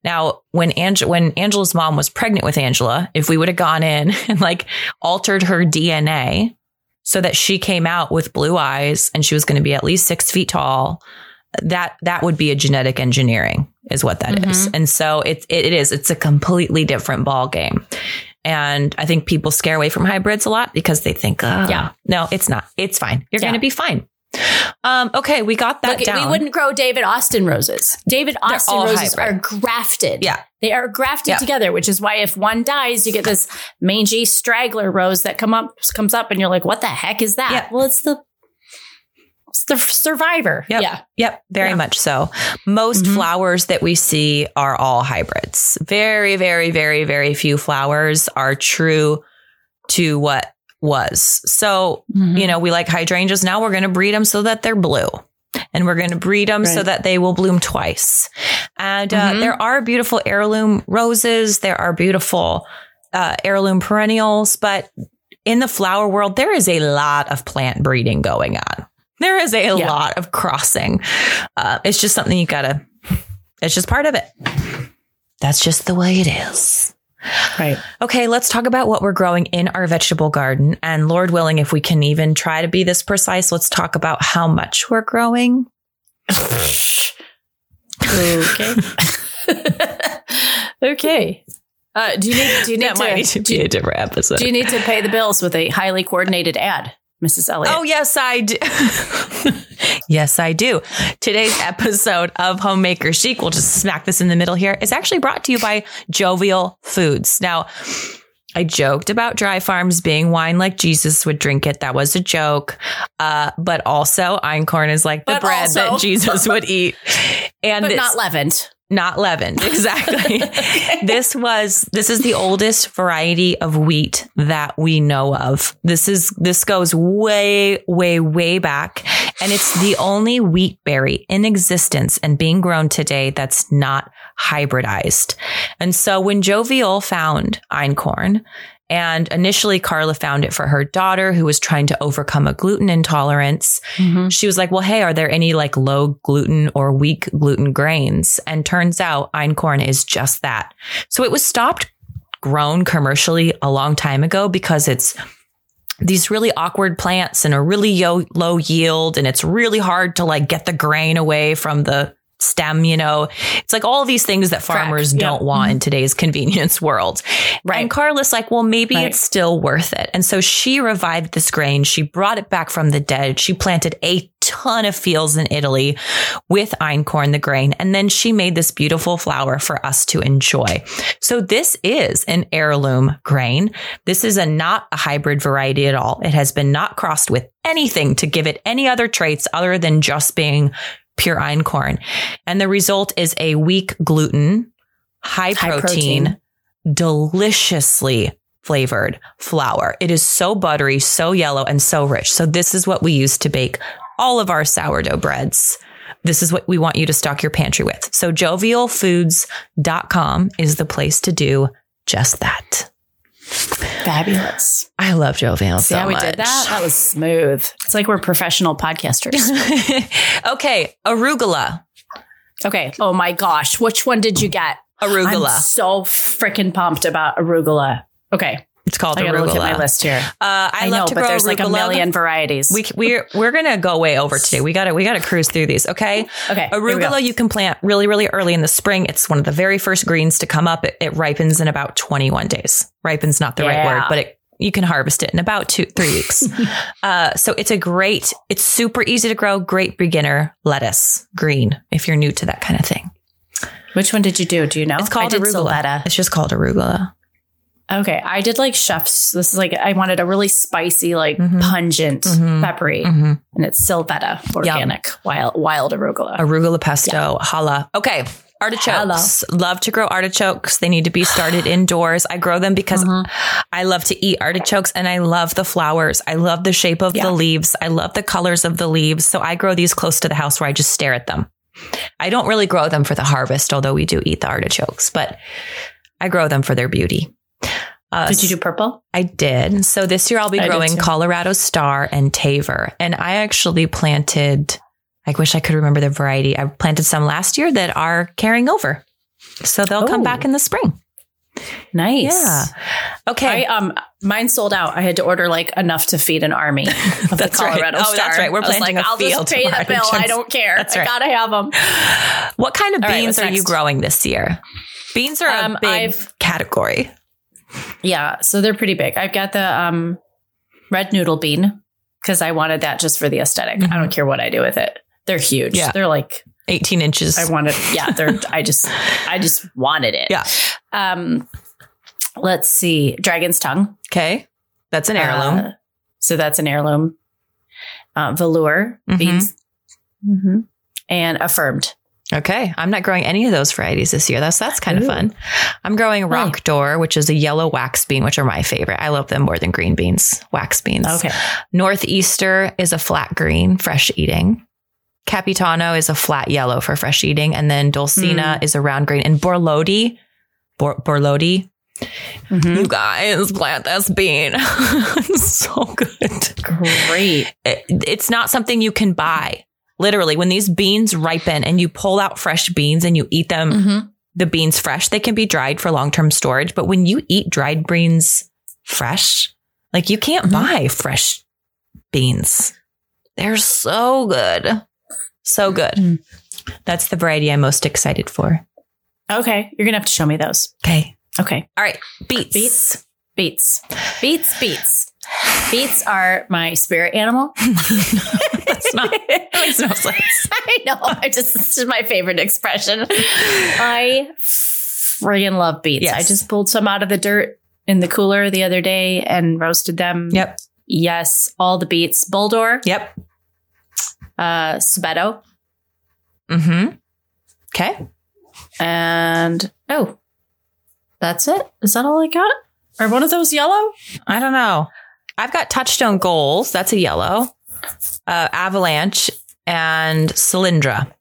Now, when Angela, when Angela's mom was pregnant with Angela, if we would have gone in and like altered her DNA so that she came out with blue eyes and she was going to be at least six feet tall, that that would be a genetic engineering, is what that is. And so it it is. It's a completely different ball game. And I think people scare away from hybrids a lot because they think, oh, Yeah. no, it's not. It's fine. You're Yeah. going to be fine. Um, okay, we got that Look, down. we wouldn't grow David Austin roses. David Austin roses hybrid. are grafted. Yeah. They are grafted together, which is why if one dies, you get this mangy straggler rose that come up comes up and you're like, what the heck is that? Yeah. Well, it's the it's the survivor. Yep. Yeah. Yep, very Yeah. much so. Most Mhm. flowers that we see are all hybrids. Very, very, very, very few flowers are true to what was. So, Mm-hmm. you know, we like hydrangeas. Now we're going to breed them so that they're blue. And we're going to breed them so that they will bloom twice. And uh, Mhm. there are beautiful heirloom roses. There are beautiful uh, heirloom perennials. But in the flower world, there is a lot of plant breeding going on. There is a yeah. lot of crossing. Uh, it's just something you gotta, it's just part of it. That's just the way it is. Right. Okay, let's talk about what we're growing in our vegetable garden. And Lord willing, if we can even try to be this precise, let's talk about how much we're growing. okay. okay. Uh, do you need do you need that to, might need to be a different episode? Do you need to pay the bills with a highly coordinated ad, Mrs. Elliott? Oh yes, I do. yes, I do. Today's episode of Homemaker Chic, we'll just smack this in the middle here, is actually brought to you by Jovial Foods. Now. I joked about dry farms being wine like Jesus would drink it. That was a joke. Uh, but also einkorn is like the but bread also, that Jesus would eat. And but not leavened not leavened. Exactly. this was, this is the oldest variety of wheat that we know of. This is, this goes way, way, way back. And it's the only wheat berry in existence and being grown today that's not hybridized. And so when Jovial found einkorn and initially, Carla found it for her daughter who was trying to overcome a gluten intolerance. Mm-hmm. She was like, well, hey, are there any like low gluten or weak gluten grains? And turns out einkorn is just that. So it was stopped grown commercially a long time ago because it's these really awkward plants and a really yo- low yield and it's really hard to like get the grain away from the stem, you know, it's like all these things that farmers don't want in mm-hmm. today's convenience world. Right. And Carla's like, well, maybe right. it's still worth it. And so she revived this grain. She brought it back from the dead. She planted a ton of fields in Italy with einkorn, the grain. And then she made this beautiful flour for us to enjoy. So this is an heirloom grain. This is a not a hybrid variety at all. It has been not crossed with anything to give it any other traits other than just being pure einkorn. And the result is a weak gluten, high, high protein, protein, deliciously flavored flour. It is so buttery, so yellow, and so rich. So this is what we use to bake all of our sourdough breads. This is what we want you to stock your pantry with. So jovialfoods.com is the place to do just that. Fabulous. I love Jovial See so how we much. did that? That was smooth. It's like we're professional podcasters. okay, arugula. Okay. Oh my gosh, which one did you get? Arugula. I'm so freaking pumped about arugula. Okay. It's called I arugula. Look at my list here. Uh, I, I love know, to but there's arugula. like a million varieties. We we're we're gonna go way over today. We gotta we gotta cruise through these. Okay. Okay. Arugula you can plant really really early in the spring. It's one of the very first greens to come up. It, it ripens in about 21 days. Ripens not the yeah. right word, but it you can harvest it in about two, three weeks. uh, so it's a great, it's super easy to grow, great beginner lettuce, green, if you're new to that kind of thing. Which one did you do? Do you know? It's called arugula. It's just called arugula. Okay, I did like chef's. This is like I wanted a really spicy, like mm-hmm. pungent, mm-hmm. peppery, mm-hmm. and it's Sylvetta organic wild wild arugula. Arugula pesto, yeah. Okay, artichokes. Love to grow artichokes. They need to be started indoors. I grow them because mm-hmm. I love to eat artichokes and I love the flowers. I love the shape of yeah. the leaves. I love the colors of the leaves. So I grow these close to the house where I just stare at them. I don't really grow them for the harvest, although we do eat the artichokes, but I grow them for their beauty. Uh, did you do purple? I did. So this year I'll be I growing Colorado Star and Tavor. And I actually planted, I wish I could remember the variety. I planted some last year that are carrying over. So they'll oh. come back in the spring. Nice. Yeah. Okay. I, um, mine sold out. I had to order like enough to feed an army of the Colorado right. Oh, that's right. We're planting like, a I'll field. just pay the bill. I don't care. That's right. I gotta have them. What kind of All beans right, are you growing this year? Beans are um, a big I've, category. Yeah, so they're pretty big. I've got the um, red noodle bean because I wanted that just for the esthetic mm-hmm. I don't care what I do with it. They're huge. Yeah. They're like 18 inches. I wanted, yeah, they're, I just, I just wanted it. Yeah. Um, let's see. Dragon's tongue. Okay. That's an heirloom. Uh, so that's an heirloom. Uh, velour mm-hmm. beans. Mm-hmm. And affirmed. Okay. I'm not growing any of those varieties this year. That's that's kind Ooh. of fun. I'm growing Rocdor, which is a yellow wax bean, which are my favorite. I love them more than green beans, wax beans. Okay. Northeaster is a flat green, fresh eating. Capitano is a flat yellow for fresh eating. And then Dulcina mm. is a round green. And Borlotti, Bor- Borlotti Mhm. You guys plant this bean. it's so good. Great. It- it's not something you can buy. Literally, when these beans ripen and you pull out fresh beans and you eat them, Mhm. the beans fresh, they can be dried for long term storage. But when you eat dried beans fresh, like you can't Mhm. buy fresh beans. They're so good. So good. Mm. That's the variety I'm most excited for. Okay. You're going to have to show me those. Okay. Okay. All right. Beets. Beets. Beets. Beets. Beets. Beets are my spirit animal. Not, that makes no sense. I know. I just, this is my favorite expression. I friggin' love beets. Yes. I just pulled some out of the dirt in the cooler the other day and roasted them. Yep. Yes. All the beets. Boldor, Yep. uh, Sbeto, Mm-hmm. Okay. and oh, that's it. Is that all I got? Are one of those yellow? I don't know. I've got Touchstone Gold. That's a yellow. Uh, Avalanche and Cylindra.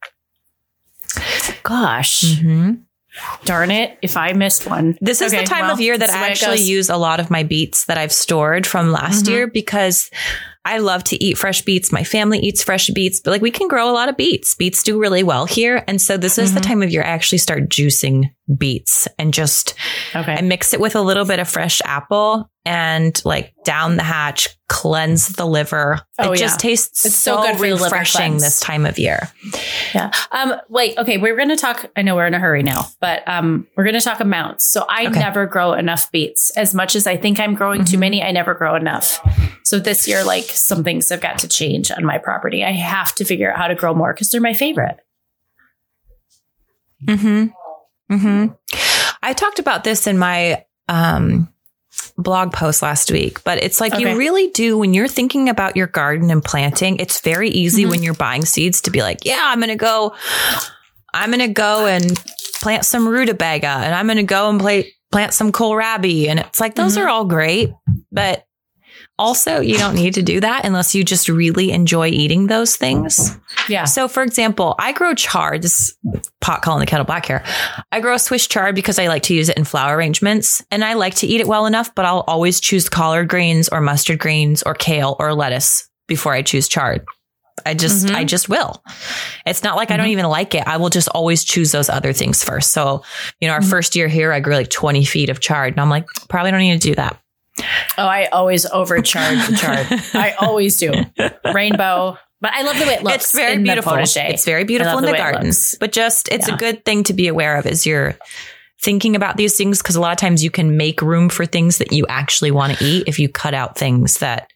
Gosh, Mm-hmm. darn it. If I missed one. This is Okay, the time well, of year that I the way it actually use a lot of my beets that I've stored from last Mhm. year because I love to eat fresh beets. My family eats fresh beets, but like we can grow a lot of beets. Beets do really well here. And so this is the Mhm. time of year I actually start juicing beets and just Okay. I mix it with a little bit of fresh apple and like down the hatch, cleanse the liver. Oh, it just tastes It's so, so good for refreshing this time of year. Yeah. Um, wait, okay, we're gonna talk I know we're in a hurry now, but um we're gonna talk amounts. So I Okay. never grow enough beets. As much as I think I'm growing too Mhm. many, I never grow enough. So this year, like some things have got to change on my property. I have to figure out how to grow more because they're my favorite. Mm-hmm. Mm-hmm. I talked about this in my um, blog post last week, but it's like Okay. you really do when you're thinking about your garden and planting. It's very easy Mhm. when you're buying seeds to be like, yeah, I'm going to go, I'm going to go and plant some rutabaga and I'm going to go and play, plant some kohlrabi. And it's like, those Mhm. are all great, but also you don't need to do that unless you just really enjoy eating those things. Yeah. So, for example, I grow chard. This pot calling the kettle black here. I grow Swiss chard because I like to use it in flower arrangements, and I like to eat it well enough. But I'll always choose collard greens or mustard greens or kale or lettuce before I choose chard. I just, Mhm. I just will. It's not like I don't Mhm. even like it. I will just always choose those other things first. So, you know, our Mhm. first year here, I grew like 20 feet of chard, and I'm like, probably don't need to do that. Oh, I always overcharge the chart. I always do. Rainbow. But I love the way it looks. it's very beautiful. It's very beautiful in the the, way it garden. looks. But just it's Yeah. a good thing to be aware of as you're thinking about these things because a lot of times you can make room for things that you actually want to eat if you cut out things that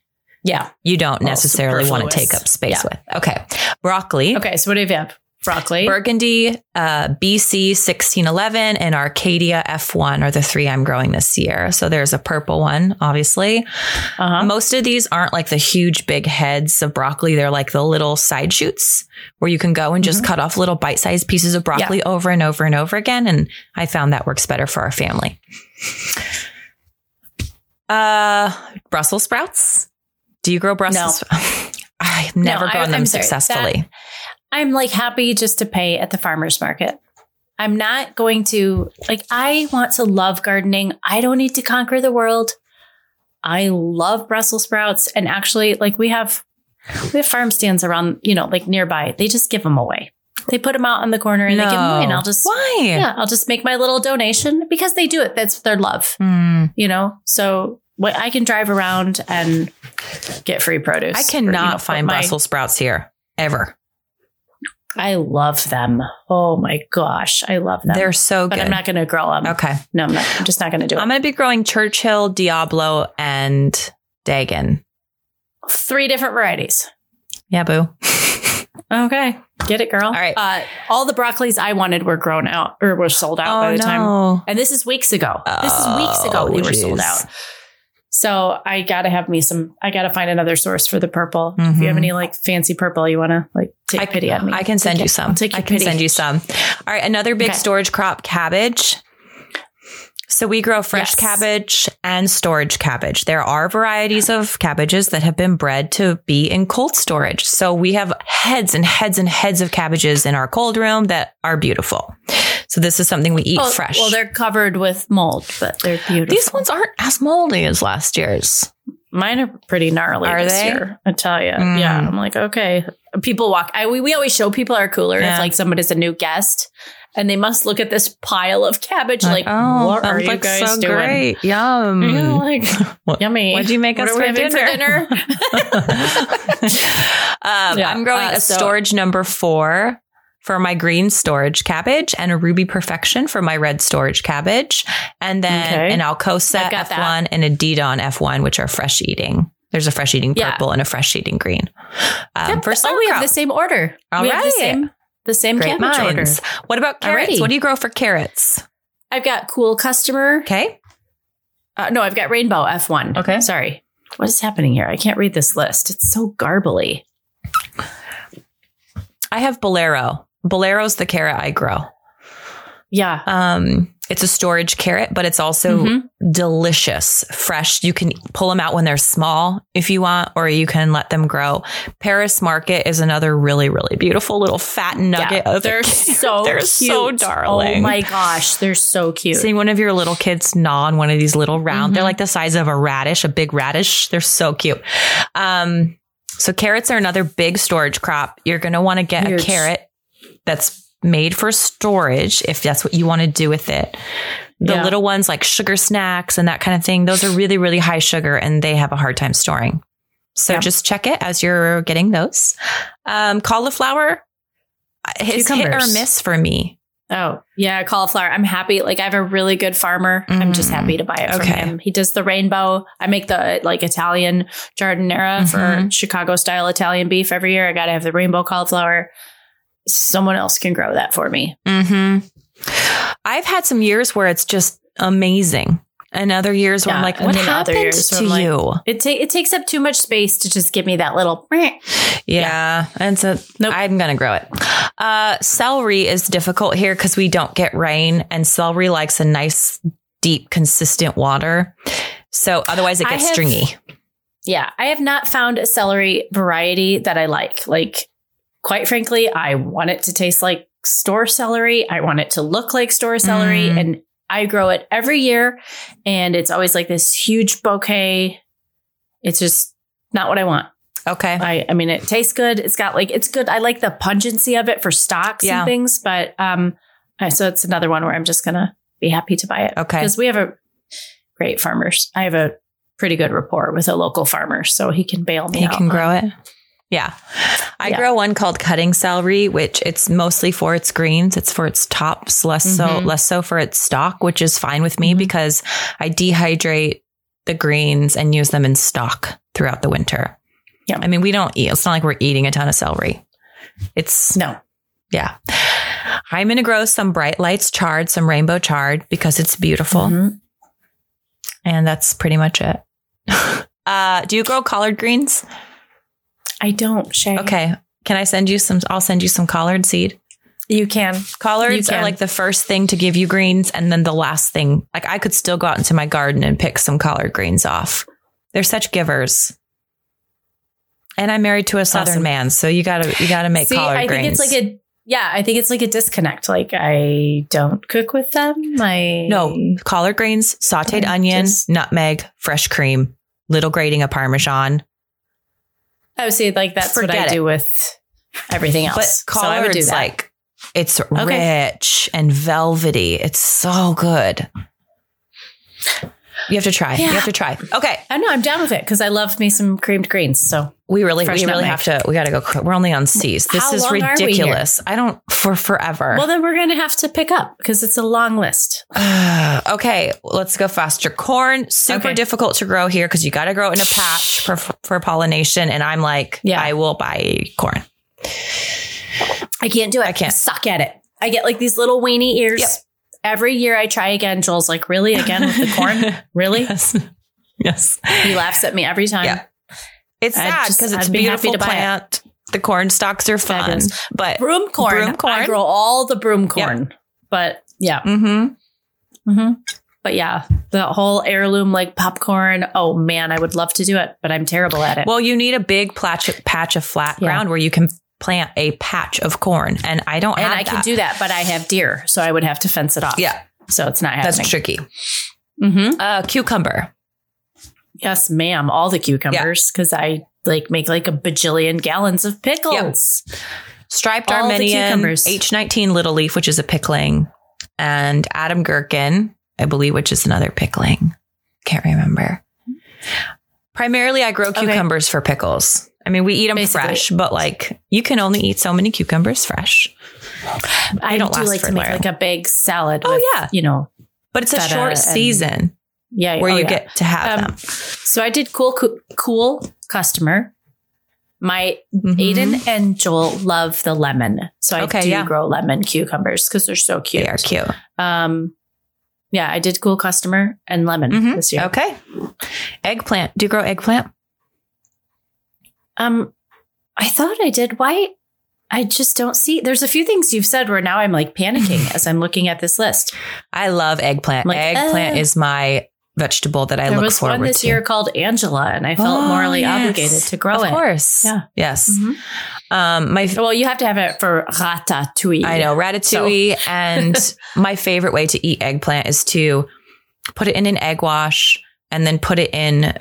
yeah. you don't necessarily want to take up space Yeah. with. Okay. Broccoli. Okay, so what do you have? Broccoli. Burgundy, uh, BC 1611, and Arcadia F1 are the three I'm growing this year. So there's a purple one, obviously. uh-huh. Most of these aren't like the huge big heads of broccoli. They're like the little side shoots where you can go and just Mhm. cut off little bite sized pieces of broccoli over and over and over again. And I found that works better for our family. Uh, Brussels sprouts. Do you grow Brussels? I've never I- grown them I'm sorry. successfully. That- I'm like happy just to pay at the farmer's market. I'm not going to, like, I want to love gardening. I don't need to conquer the world. I love Brussels sprouts. And actually, like, we have, we have farm stands around, you know, like nearby. They just give them away. They put them out on the corner and they give them away. And I'll just, Why? yeah, I'll just make my little donation because they do it. That's their love, Hmm. you know? So what I can drive around and get free produce. I or, cannot you know, find my- Brussels sprouts here ever. I love them. Oh my gosh, I love them. They're so but good. I'm not going to grow them. okay. No, I'm not. I'm just not going to do it. I'm going to be growing Churchill, Diablo, and Dagan. Three different varieties. Yeah, boo. Okay, get it, girl. All right. Uh, all the broccolis I wanted were grown out or were sold out by the time. Oh. And this is weeks ago. this is weeks ago Oh, they were sold out. So I gotta have me some. I gotta find another source for the purple. If you have Mhm. any like fancy purple, you want to like take I, pity on me. I can send Take you it. some. I'll take I can pity. send you some. All right, another big Okay. storage crop, cabbage. So we grow fresh Yes. cabbage and storage cabbage. There are varieties of cabbages that have been bred to be in cold storage. So we have heads and heads and heads of cabbages in our cold room that are beautiful. So this is something we eat fresh. Well, they're covered with mold, but they're beautiful. These ones aren't as moldy as last year's. Mine are pretty gnarly Are this they? year. I tell you. Mm. Yeah. I'm like, okay. People walk. I we, we always show people our cooler Yeah. if like somebody's a new guest, and they must look at this pile of cabbage. Like, oh, what that are you looks guys so doing? great. Yum. You know, like What- yummy. what'd you make What us are we for having dinner? um, Yeah, I'm growing uh, a so- storage number four for my green storage cabbage and a Ruby Perfection for my red storage cabbage. And then Okay. an Alcosa I've got F1 and a Deadon F1, which are fresh eating. There's a fresh eating Yeah. purple and a fresh eating green. Um, Yep. for oh, we have the same order. All we have the same the same Great cabbage order. minds. What about carrots? Alrighty. What do you grow for carrots? I've got cool customer. Okay. Uh, no, I've got rainbow F1. Okay. Sorry. What is happening here? I can't read this list. It's so garbly. I have Bolero. Bolero's the carrot I grow. Yeah. Um, it's a storage carrot, but it's also Mhm. delicious, fresh. You can pull them out when they're small if you want, or you can let them grow. Paris Market is another really, really beautiful little fat nugget. Yeah, of they're so they're cute. so darling. Oh my gosh, they're so cute. Seeing one of your little kids gnaw on one of these little round, they're Mhm. like the size of a radish, a big radish. They're so cute. Um, so carrots are another big storage crop. You're going to want to get a carrot that's made for storage if that's what you want to do with it. The Yeah. little ones like sugar snacks and that kind of thing, those are really, really high sugar and they have a hard time storing. So Yeah. just check it as you're getting those. Um, cauliflower, it's hit or miss for me. Oh, yeah, cauliflower. I'm happy. Like I have a really good farmer. I'm just Mm. happy to buy it from Okay. him. He does the rainbow. I make the like Italian giardiniera for Mhm. Chicago style Italian beef every year. I got to have the rainbow cauliflower. Someone else can grow that for me. Mm-hmm. I've had some years where it's just amazing, and other years where I'm like, "What happened years to like, you?" It ta- it takes up too much space to just give me that little. yeah, and so Nope. I'm gonna grow it. Uh, celery is difficult here because we don't get rain, and celery likes a nice, deep, consistent water. So otherwise, it gets have- stringy. Yeah, I have not found a celery variety that I like. Like, quite frankly, I want it to taste like store celery. I want it to look like store celery. Mm. And I grow it every year. And it's always like this huge bouquet. It's just not what I want. Okay. I, I mean, it tastes good. It's got like, it's good. I like the pungency of it for stocks Yeah. and things. But, um, so it's another one where I'm just going to be happy to buy it. Okay. Because we have a great farmers. I have a pretty good rapport with a local farmer, so he can bail me You out. He can grow it. Yeah. I Yeah. grow one called cutting celery, which it's mostly for its greens. It's for its tops, less so Mhm. less so for its stalk, which is fine with me Mhm. because I dehydrate the greens and use them in stock throughout the winter. Yeah. I mean, we don't eat. It's not like we're eating a ton of celery. It's No. yeah. I'm going to grow some bright lights chard, some rainbow chard because it's beautiful. Mhm. And that's pretty much it. uh, do you grow collard greens? I don't, Shay. Okay. Can I send you some? I'll send you some collard seed. You can. Collards You are like the first thing to give you greens, and then the last thing. Like I could still go out into my garden and pick some collard greens off. They're such givers. And I'm married to a southern Awesome. man, so you gotta you gotta make See, collard I think it's like a yeah, I think it's like a disconnect. Like I don't cook with them. I no collard greens, sautéed I onion, just- nutmeg, fresh cream, little grating of parmesan. I would say like that's what I Forget it. do with everything But else. so I would do that. like it's Okay. rich and velvety. It's so good. You have to try. You have to try. Okay, I know I'm down with it because I love me some creamed greens. So we really, Fresh we really nutmeg. have to. We got to go. We're only on C's. This How is long are we here? ridiculous. I don't for forever. well, then we're gonna have to pick up because it's a long list. okay, let's go faster. Corn, super Okay. difficult to grow here because you got to grow it in a patch for for pollination. And I'm like, Yeah. I will buy corn. I can't do it. I can't. suck at it. I get like these little weenie ears. Yep. Every year I try again. Joel's like, really? Again with the corn? really? Yes, yes. He laughs at me every time. Yeah. It's I'd sad because it's I'd be happy beautiful to buy it. plant. The corn stalks are fun, Fabulous. but Broom corn. Broom corn. I grow all the broom corn. But yeah. hmm hmm but yeah, the whole heirloom like popcorn. Oh man, I would love to do it, but I'm terrible at it. Well, you need a big patch, patch of flat Yeah. ground where you can plant a patch of corn. And I don't and I can do that, but I have deer, so I would have to fence it off. Yeah, So it's not happening. that's tricky. hmm Uh, cucumber. Yes, ma'am. All the cucumbers because I like make like a bajillion gallons of pickles. Striped All Armenian, cucumbers. H19 little leaf, which is a pickling, and Adam Gherkin, I believe, which is another pickling. Can't remember. Primarily, I grow Okay. cucumbers for pickles. I mean, we eat them Basically. fresh, but like you can only eat so many cucumbers fresh. I don't do last like for to make long. like a big salad. Oh, with, yeah. you know, But it's a short and- season yeah, where oh, you yeah. get to have Um, them. So I did cool, cool, cool customer. My Mhm. Aiden and Joel love the lemon, so I Okay, do yeah. grow lemon cucumbers because they're so cute. They are cute. Um, yeah, I did cool customer and lemon Mhm. this year. Okay. Eggplant. Do you grow eggplant? Um, I thought I did. Why? I just don't see. There's a few things you've said where now I'm like panicking as I'm looking at this list. I love eggplant. Like, eggplant uh, is my vegetable that I there look was one forward this to. year called Angela, and I felt Oh, morally yes. obligated to grow of it. Of course. Yeah. Yes. Mhm. Um, my Well, you have to have it for ratatouille. I know ratatouille, and my favorite way to eat eggplant is to put it in an egg wash and then put it in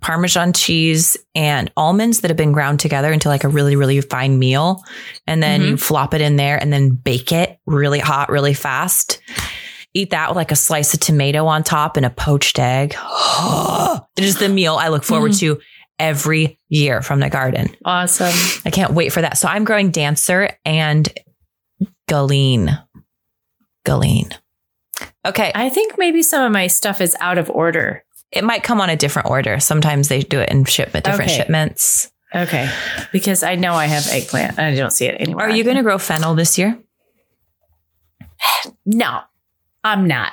Parmesan cheese and almonds that have been ground together into like a really, really fine meal. And then Mhm. you flop it in there and then bake it really hot, really fast. Eat that with like a slice of tomato on top and a poached egg. it is the meal I look forward Mm-hmm. to every year from the garden. Awesome. I can't wait for that. So I'm growing Dancer and Galine. Galine. Okay. I think maybe some of my stuff is out of order. It might come on a different order. Sometimes they do it in shipment, different Okay. shipments. Okay. Because I know I have eggplant. I don't see it anywhere. Are you going to grow fennel this year? No, I'm not.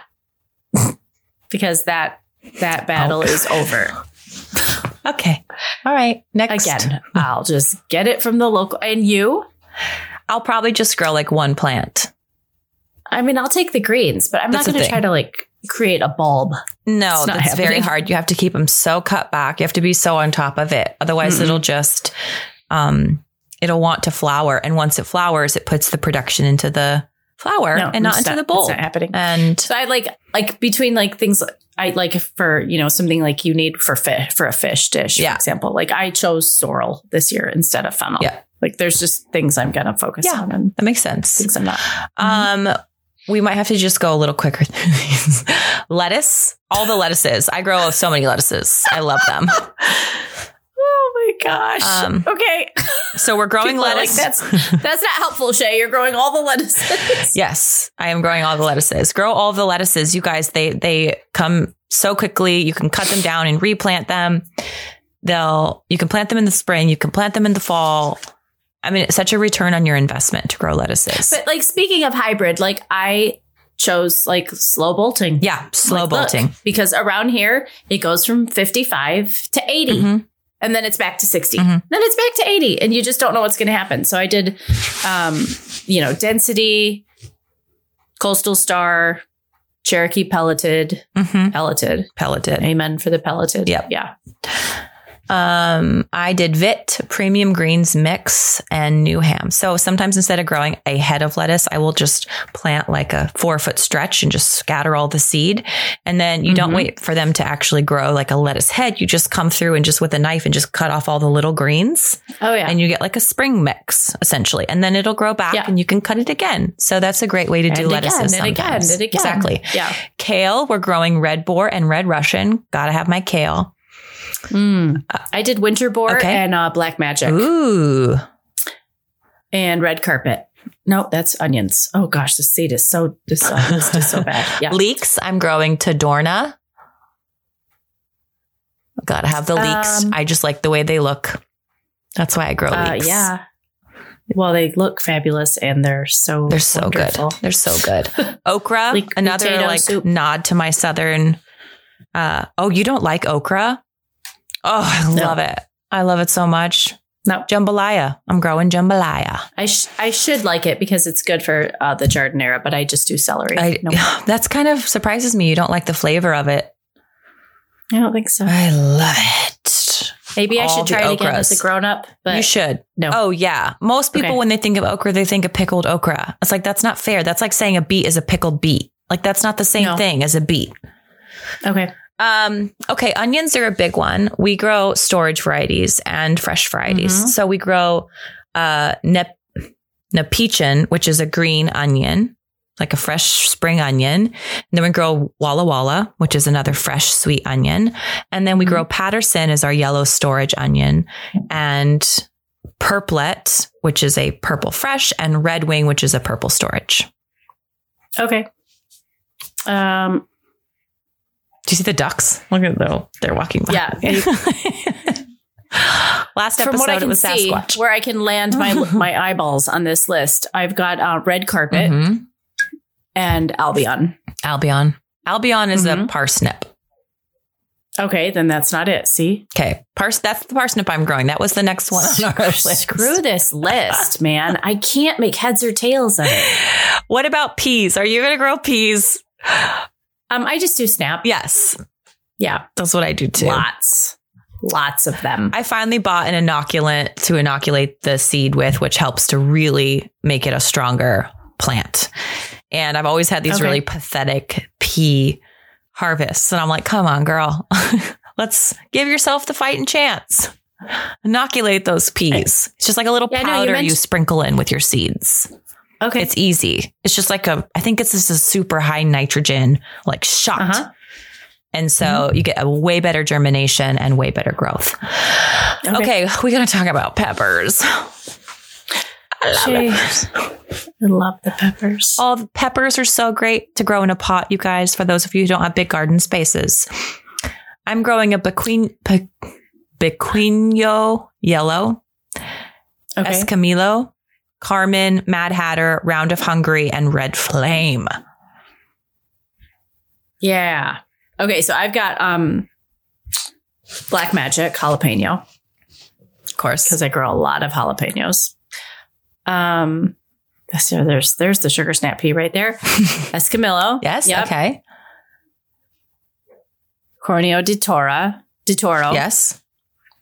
because that that battle Oh. is over. Okay. All right. Next. Again, I'll just get it from the local. And you? I'll probably just grow like one plant. I mean, I'll take the greens, but I'm That's not going to try to like create a bulb. No, It's not that's very hard. You have to keep them so cut back. You have to be so on top of it. Otherwise, Mm-mm. it'll just, um, it'll want to flower. And once it flowers, it puts the production into the flower No, and not it's into the It's not happening. And So I like like between like things I like for you know something like you need for fish for a fish dish, Yeah. for example. Like I chose sorrel this year instead of fennel. Yeah. Like there's just things I'm gonna focus Yeah. on and that makes sense. things I'm not. Um, we might have to just go a little quicker. through these. Lettuce, all the lettuces. I grow so many lettuces. I love them. Oh my gosh. Um, okay. So we're growing People are like, lettuce. that's that's not helpful, Shay. You're growing all the lettuces. yes, I am growing all the lettuces. Grow all the lettuces, you guys. They they come so quickly. You can cut them down and replant them. They'll you can plant them in the spring. You can plant them in the fall. I mean, it's such a return on your investment to grow lettuces. But like speaking of hybrid, like I chose like slow bolting. yeah, slow Like, look, bolting. because around here it goes from 55 to 80 Mhm. and then it's back to 60 Mhm. then it's back to 80 and you just don't know what's going to happen so i did um you know density coastal star cherokee pelleted Mm-hmm. pelleted Pelleted. amen for the pelleted Yep. yeah Um, I did Vit Premium Greens Mix and New Ham. So sometimes instead of growing a head of lettuce, I will just plant like a four foot stretch and just scatter all the seed. And then you don't Mhm. wait for them to actually grow like a lettuce head. You just come through and just with a knife and just cut off all the little greens oh yeah and you get like a spring mix essentially. And then it'll grow back Yeah. and you can cut it again. So that's a great way to do and lettuces again, and again sometimes. and again Exactly. yeah Kale, we're growing Redbor and red Russian. Gotta have my kale. Mm. i did Winterbor Okay. and uh, black magic Ooh. and red carpet no that's onions oh gosh the seed is so this is so bad yeah Leeks, I'm growing Tadorna. Gotta have the leeks. Um, I just like the way they look. That's why I grow Uh, leeks. yeah. Well, they look fabulous and they're so They're so wonderful. good. They're so good. Okra, Like another like soup. nod to my southern. Uh, oh, you don't like okra? Oh, I No. love it. I love it so much. No, Jambalaya. I'm growing jambalaya. I sh- I should like it because it's good for uh, the giardiniera, but I just do celery. I, no, That's kind of surprises me. You don't like the flavor of it. I don't think so. I love it. Maybe I should try it again as a grown up. But you should. no. Oh yeah. Most people Okay. when they think of okra, they think of pickled okra. It's like that's not fair. That's like saying a beet is a pickled beet. Like that's not the same No. thing as a beet. okay. Um, okay, onions are a big one. We grow storage varieties and fresh varieties. Mhm. So we grow uh nep Nabechan, which is a green onion, like a fresh spring onion. And then we grow Walla Walla, which is another fresh sweet onion. And then we grow Patterson as our yellow storage onion and Purplette, which is a purple fresh, and red wing, which is a purple storage. Okay. Um. Do you see the ducks? Look at them. They're walking by. Yeah. Last From episode, what I it can was see, Sasquatch. where I can land my my eyeballs on this list, I've got uh, red carpet Mhm. and Albion. Albion. Albion is a Mhm. parsnip. Okay, then that's not it. See, Okay, pars. That's the parsnip I'm growing. That was the next one on our list. screw this list, man. I can't make heads or tails of it. What about peas? Are you going to grow peas? Um, I just do snap. Yes, Yeah, that's what I do too. lots, lots of them. I finally bought an inoculant to inoculate the seed with, which helps to really make it a stronger plant. And I've always had these Okay. really pathetic pea harvests. And I'm like, come on, girl. Let's give yourself the fighting chance. Inoculate those peas. It's just like a little Yeah, no, you powder you, sprinkle in with your seeds. Okay, It's easy. It's just like a, I think it's just a super high nitrogen like shot. Uh-huh. And so you get a way better germination and way better growth. Okay, we got to talk about peppers. I love Shaye. peppers. I love the peppers. All the peppers are so great to grow in a pot, you guys, for those of you who don't have big garden spaces. I'm growing a Bequin, Be, Biquinho yellow, Okay, Escamillo, Carmen, Mad Hatter, Round of Hungary, and Red Flame. yeah. Okay, so I've got um, black magic jalapeno. Of course. because I grow a lot of jalapenos. Um, so there's there's the sugar snap pea right there. Escamillo. Yes. Yep. Okay. Corneo de Tora. De Toro. Yes.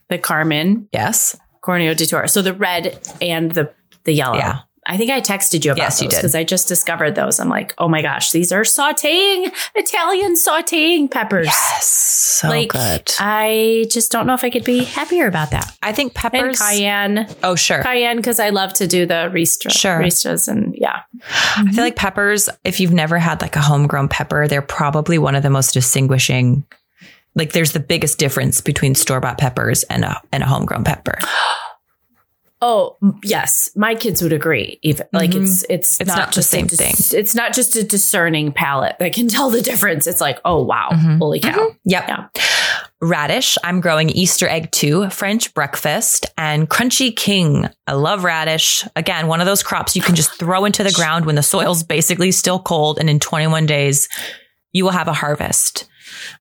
The Carmen. Yes. Corneo de Toro. So the red and the the yellow. Yeah. I think I texted you about Yes, those because I just discovered those. I'm like, oh my gosh, these are sauteing Italian sauteing peppers. Yes. So like good. I just don't know if I could be happier about that. I think peppers, And cayenne, oh, sure. cayenne, because I love to do the ristra, Sure. ristas, and yeah, I feel like peppers, if you've never had like a homegrown pepper, they're probably one of the most distinguishing. Like there's the biggest difference between store bought peppers and a and a homegrown pepper. Oh yes, my kids would agree. Even like Mhm. it's it's, It's not, not the just same a dis- It's not just a discerning palate that can tell the difference. It's like, oh wow, Mhm. holy cow! Yep. Yeah. Radish. I'm growing Easter egg too, French breakfast, and crunchy king. I love radish. Again, one of those crops you can just throw into the ground when the soil's basically still cold, and in 21 days, you will have a harvest.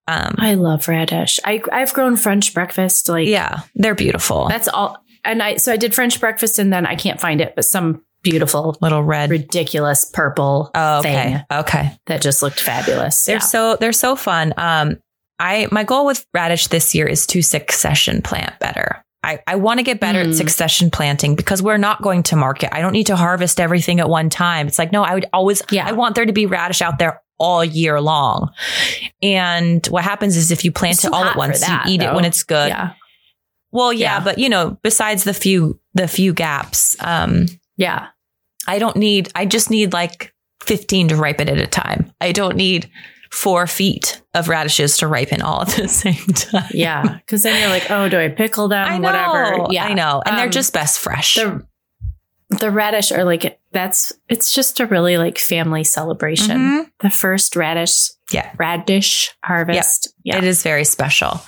Um, I love radish. I I've grown French breakfast. Like yeah, they're beautiful. that's all. And I so I did French breakfast, and then I can't find it, but some beautiful, Little red. ridiculous purple Oh, okay. thing Okay. that just looked fabulous. They're Yeah. so they're so fun. Um, I my goal with radish this year is to succession plant better. I, I want to get better Mm. at succession planting because we're not going to market. I don't need to harvest everything at one time. It's like, no, I would always, Yeah. I want there to be radish out there all year long. And what happens is if you plant It's it all at once, that, you eat it when it's good. yeah, Well, yeah, Yeah. but you know, besides the few, the few gaps, um, yeah. I don't need, I just need like 15 to ripen at a time. I don't need four feet of radishes to ripen all at the same time. Yeah, because then you're like, oh, do I pickle them? I know. Whatever. Yeah, I know. And they're Um, just best fresh. the the radish are like that's it's just a really like family celebration. Mhm. The first radish, Yeah. radish harvest. Yeah, It is very special.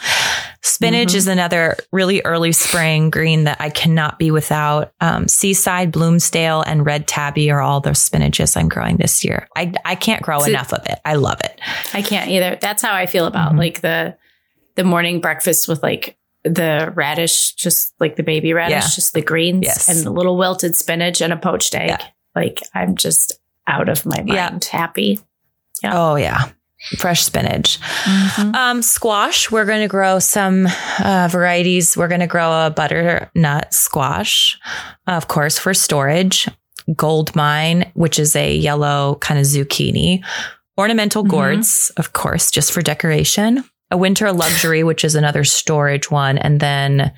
Spinach Mhm. is another really early spring green that I cannot be without. Um, Seaside, Bloomsdale, and Red Tabby are all the spinaches I'm growing this year. I, I can't grow So- enough of it. I love it. I can't either. That's how I feel about Mhm. like the the morning breakfast with like the radish, just like the baby radish, Yeah. just the greens Yes. and the little wilted spinach and a poached egg. Yeah. Like I'm just out of my Yeah. mind. Happy. Yeah. Oh yeah. Fresh spinach. Um, squash. We're going to grow some uh, varieties. We're going to grow a butternut squash, of course, for storage. Gold mine, which is a yellow kind of zucchini. Ornamental Mhm. gourds, of course, just for decoration. A winter luxury, which is another storage one, and then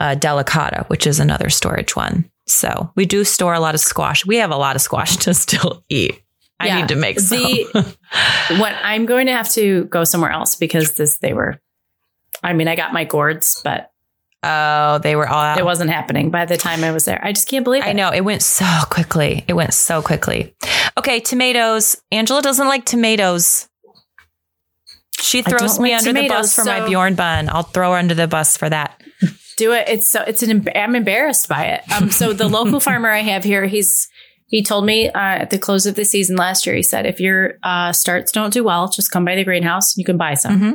uh, delicata, which is another storage one. So we do store a lot of squash. We have a lot of squash to still eat. I Yeah. need to make some. The- What I'm going to have to go somewhere else because this they were. I mean, I got my gourds, but oh, they were all out. it wasn't happening by the time I was there. I just can't believe it. I know it went so quickly. It went so quickly. Okay, tomatoes. Angela doesn't like tomatoes. She throws me like under the tomatoes, bus for my Bjorn bun. I'll throw her under the bus for that. do it. It's so it's an I'm embarrassed by it. Um, so the local farmer I have here, he's he told me uh, at the close of the season last year, he said if your uh, starts don't do well, just come by the greenhouse and you can buy some, Mhm.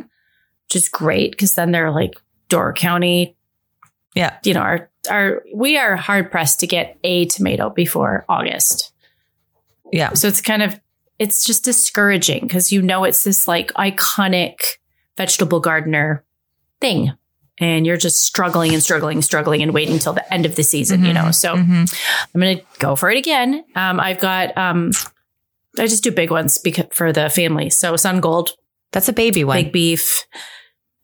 which is great because then they're like Door County. Yeah. you know, our our we are hard pressed to get a tomato before August. Yeah. So it's kind of it's just discouraging because you know it's this like iconic vegetable gardener thing. And you're just struggling and struggling struggling and waiting till the end of the season, you know. So Mhm. I'm gonna go for it again. Um, I've got um, I just do big ones because for the family. So sun gold, That's a baby one. big beef.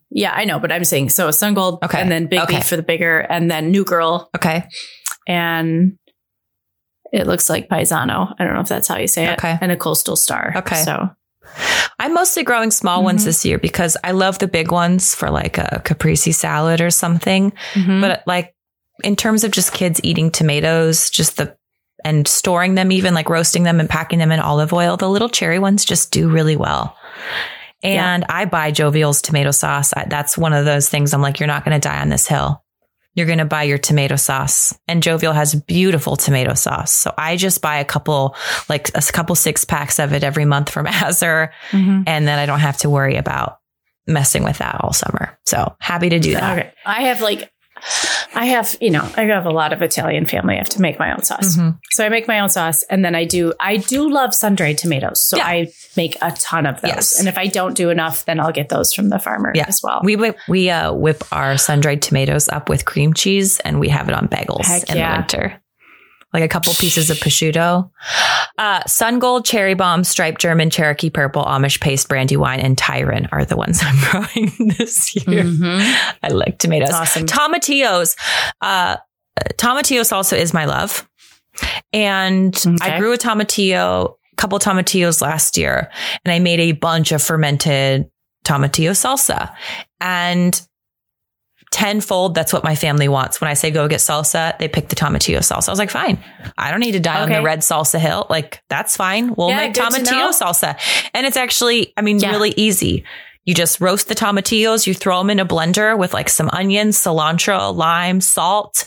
Yeah, I know, but I'm saying so sun gold, Okay. and then big Okay. beef for the bigger, and then new girl, okay. and it looks like paisano. I don't know if that's how you say it. Okay. and a coastal star. Okay. so I'm mostly growing small ones Mhm. this year because I love the big ones for like a caprese salad or something. mhm. But like in terms of just kids eating tomatoes, just the and storing them, even like roasting them and packing them in olive oil, the little cherry ones just do really well. And I buy Jovial's tomato sauce. I, that's one of those things I'm like, you're not going to die on this hill. You're going to buy your tomato sauce. And Jovial has beautiful tomato sauce. So I just buy a couple, like a couple six packs of it every month from Azure. Mhm. And then I don't have to worry about messing with that all summer. So happy to do that. okay, I have like. I have, you know, I have a lot of Italian family. I have to make my own sauce. Mhm. So I make my own sauce and then I do I do love sun-dried tomatoes. So Yeah. I make a ton of those. Yes. And if I don't do enough, then I'll get those from the farmer Yeah. as well. We whip, we uh, whip our sun dried tomatoes up with cream cheese, and we have it on bagels Heck in yeah. the winter. Like a couple pieces of prosciutto, uh, sun gold, cherry bomb, striped German, Cherokee purple, Amish paste, brandy wine, and Tyron are the ones I'm growing this year. Mhm. I like tomatoes. Awesome. Tomatillos, uh, tomatillo salsa is my love, and I grew a tomatillo, a couple tomatillos last year, and I made a bunch of fermented tomatillo salsa, and tenfold. That's what my family wants. When I say go get salsa, they pick the tomatillo salsa. I was like, fine, I don't need to die on the red salsa hill. Like that's fine. We'll Yeah, make tomatillo salsa, and it's actually, I mean, Yeah. really easy. You just roast the tomatillos, you throw them in a blender with like some onions, cilantro, lime, salt,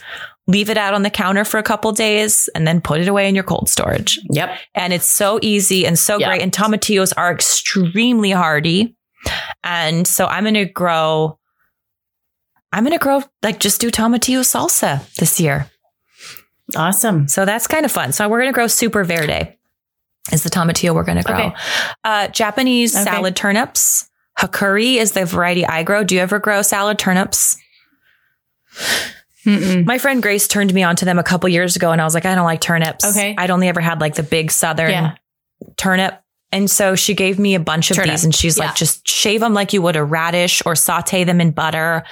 leave it out on the counter for a couple days, and then put it away in your cold storage. Yep. And it's so easy and so Yeah. great. And tomatillos are extremely hardy. And so I'm going to grow, I'm going to grow, like just do tomatillo salsa this year. Awesome. So that's kind of fun. So we're going to grow super verde is the tomatillo we're going to grow. Okay. Uh, Japanese Okay. salad turnips. Hakurei is the variety I grow. Do you ever grow salad turnips? Mm-mm. My friend Grace turned me onto them a couple years ago and I was like, I don't like turnips. Okay. I'd only ever had like the big southern Yeah. turnip. And so she gave me a bunch of Turnip. these and she's Yeah. like, just shave them like you would a radish or saute them in butter.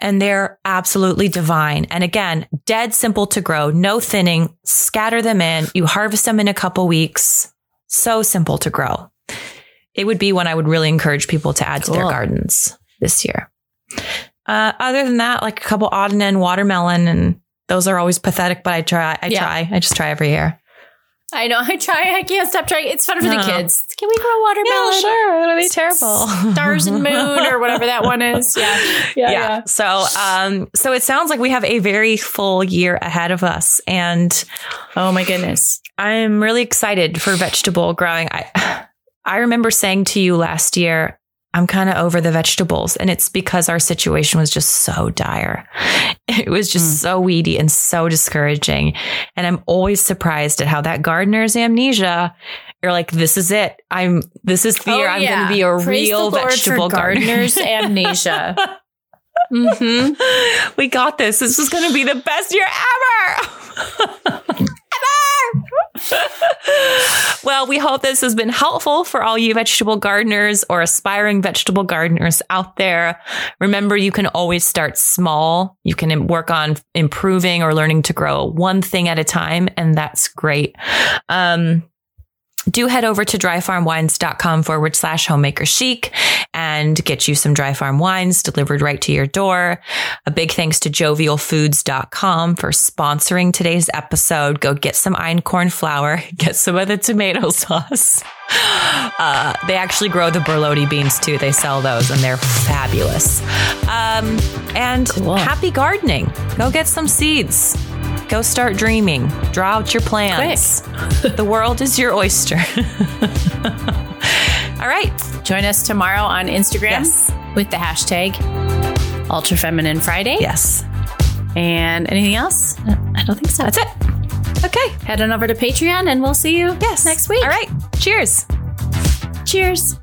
And they're absolutely divine. And again, dead simple to grow, no thinning, scatter them in. You harvest them in a couple weeks. So simple to grow. It would be one I would really encourage people to add to their gardens this year. Uh, other than that, like a couple odd and end watermelon, and those are always pathetic, but I try. I Yeah. try. I just try every year. I know. I try. I can't stop trying. It's fun for the kids. Can we grow watermelon? Yeah, sure. It'll be terrible. Stars and moon or whatever that one is. Yeah. Yeah. yeah. So, um, so it sounds like we have a very full year ahead of us, and Oh my goodness. I'm really excited for vegetable growing. I, I remember saying to you last year, I'm kind of over the vegetables. And it's because our situation was just so dire. It was just mm. so weedy and so discouraging. And I'm always surprised at how that gardener's amnesia. You're like, this is it. I'm, this is the oh, year I'm going to be a Praise real vegetable gardener's amnesia. mm-hmm. We got this. This is going to be the best year ever. ever. well, we hope this has been helpful for all you vegetable gardeners or aspiring vegetable gardeners out there. Remember, you can always start small. You can work on improving or learning to grow one thing at a time, and that's great. Um, do head over to dryfarmwines.com forward slash homemaker chic and get you some dry farm wines delivered right to your door. A big thanks to jovialfoods.com for sponsoring today's episode. Go get some einkorn flour, get some of the tomato sauce. Uh, they actually grow the borlotti beans too. They sell those and they're fabulous. Um, and cool. happy gardening. Go get some seeds. Go start dreaming. Draw out your plans. the world is your oyster. All right. Join us tomorrow on Instagram yes. with the hashtag Ultra Feminine Friday. Yes. And anything else? I don't think so. That's it. Okay. Head on over to Patreon and we'll see you yes. next week. All right. Cheers. Cheers.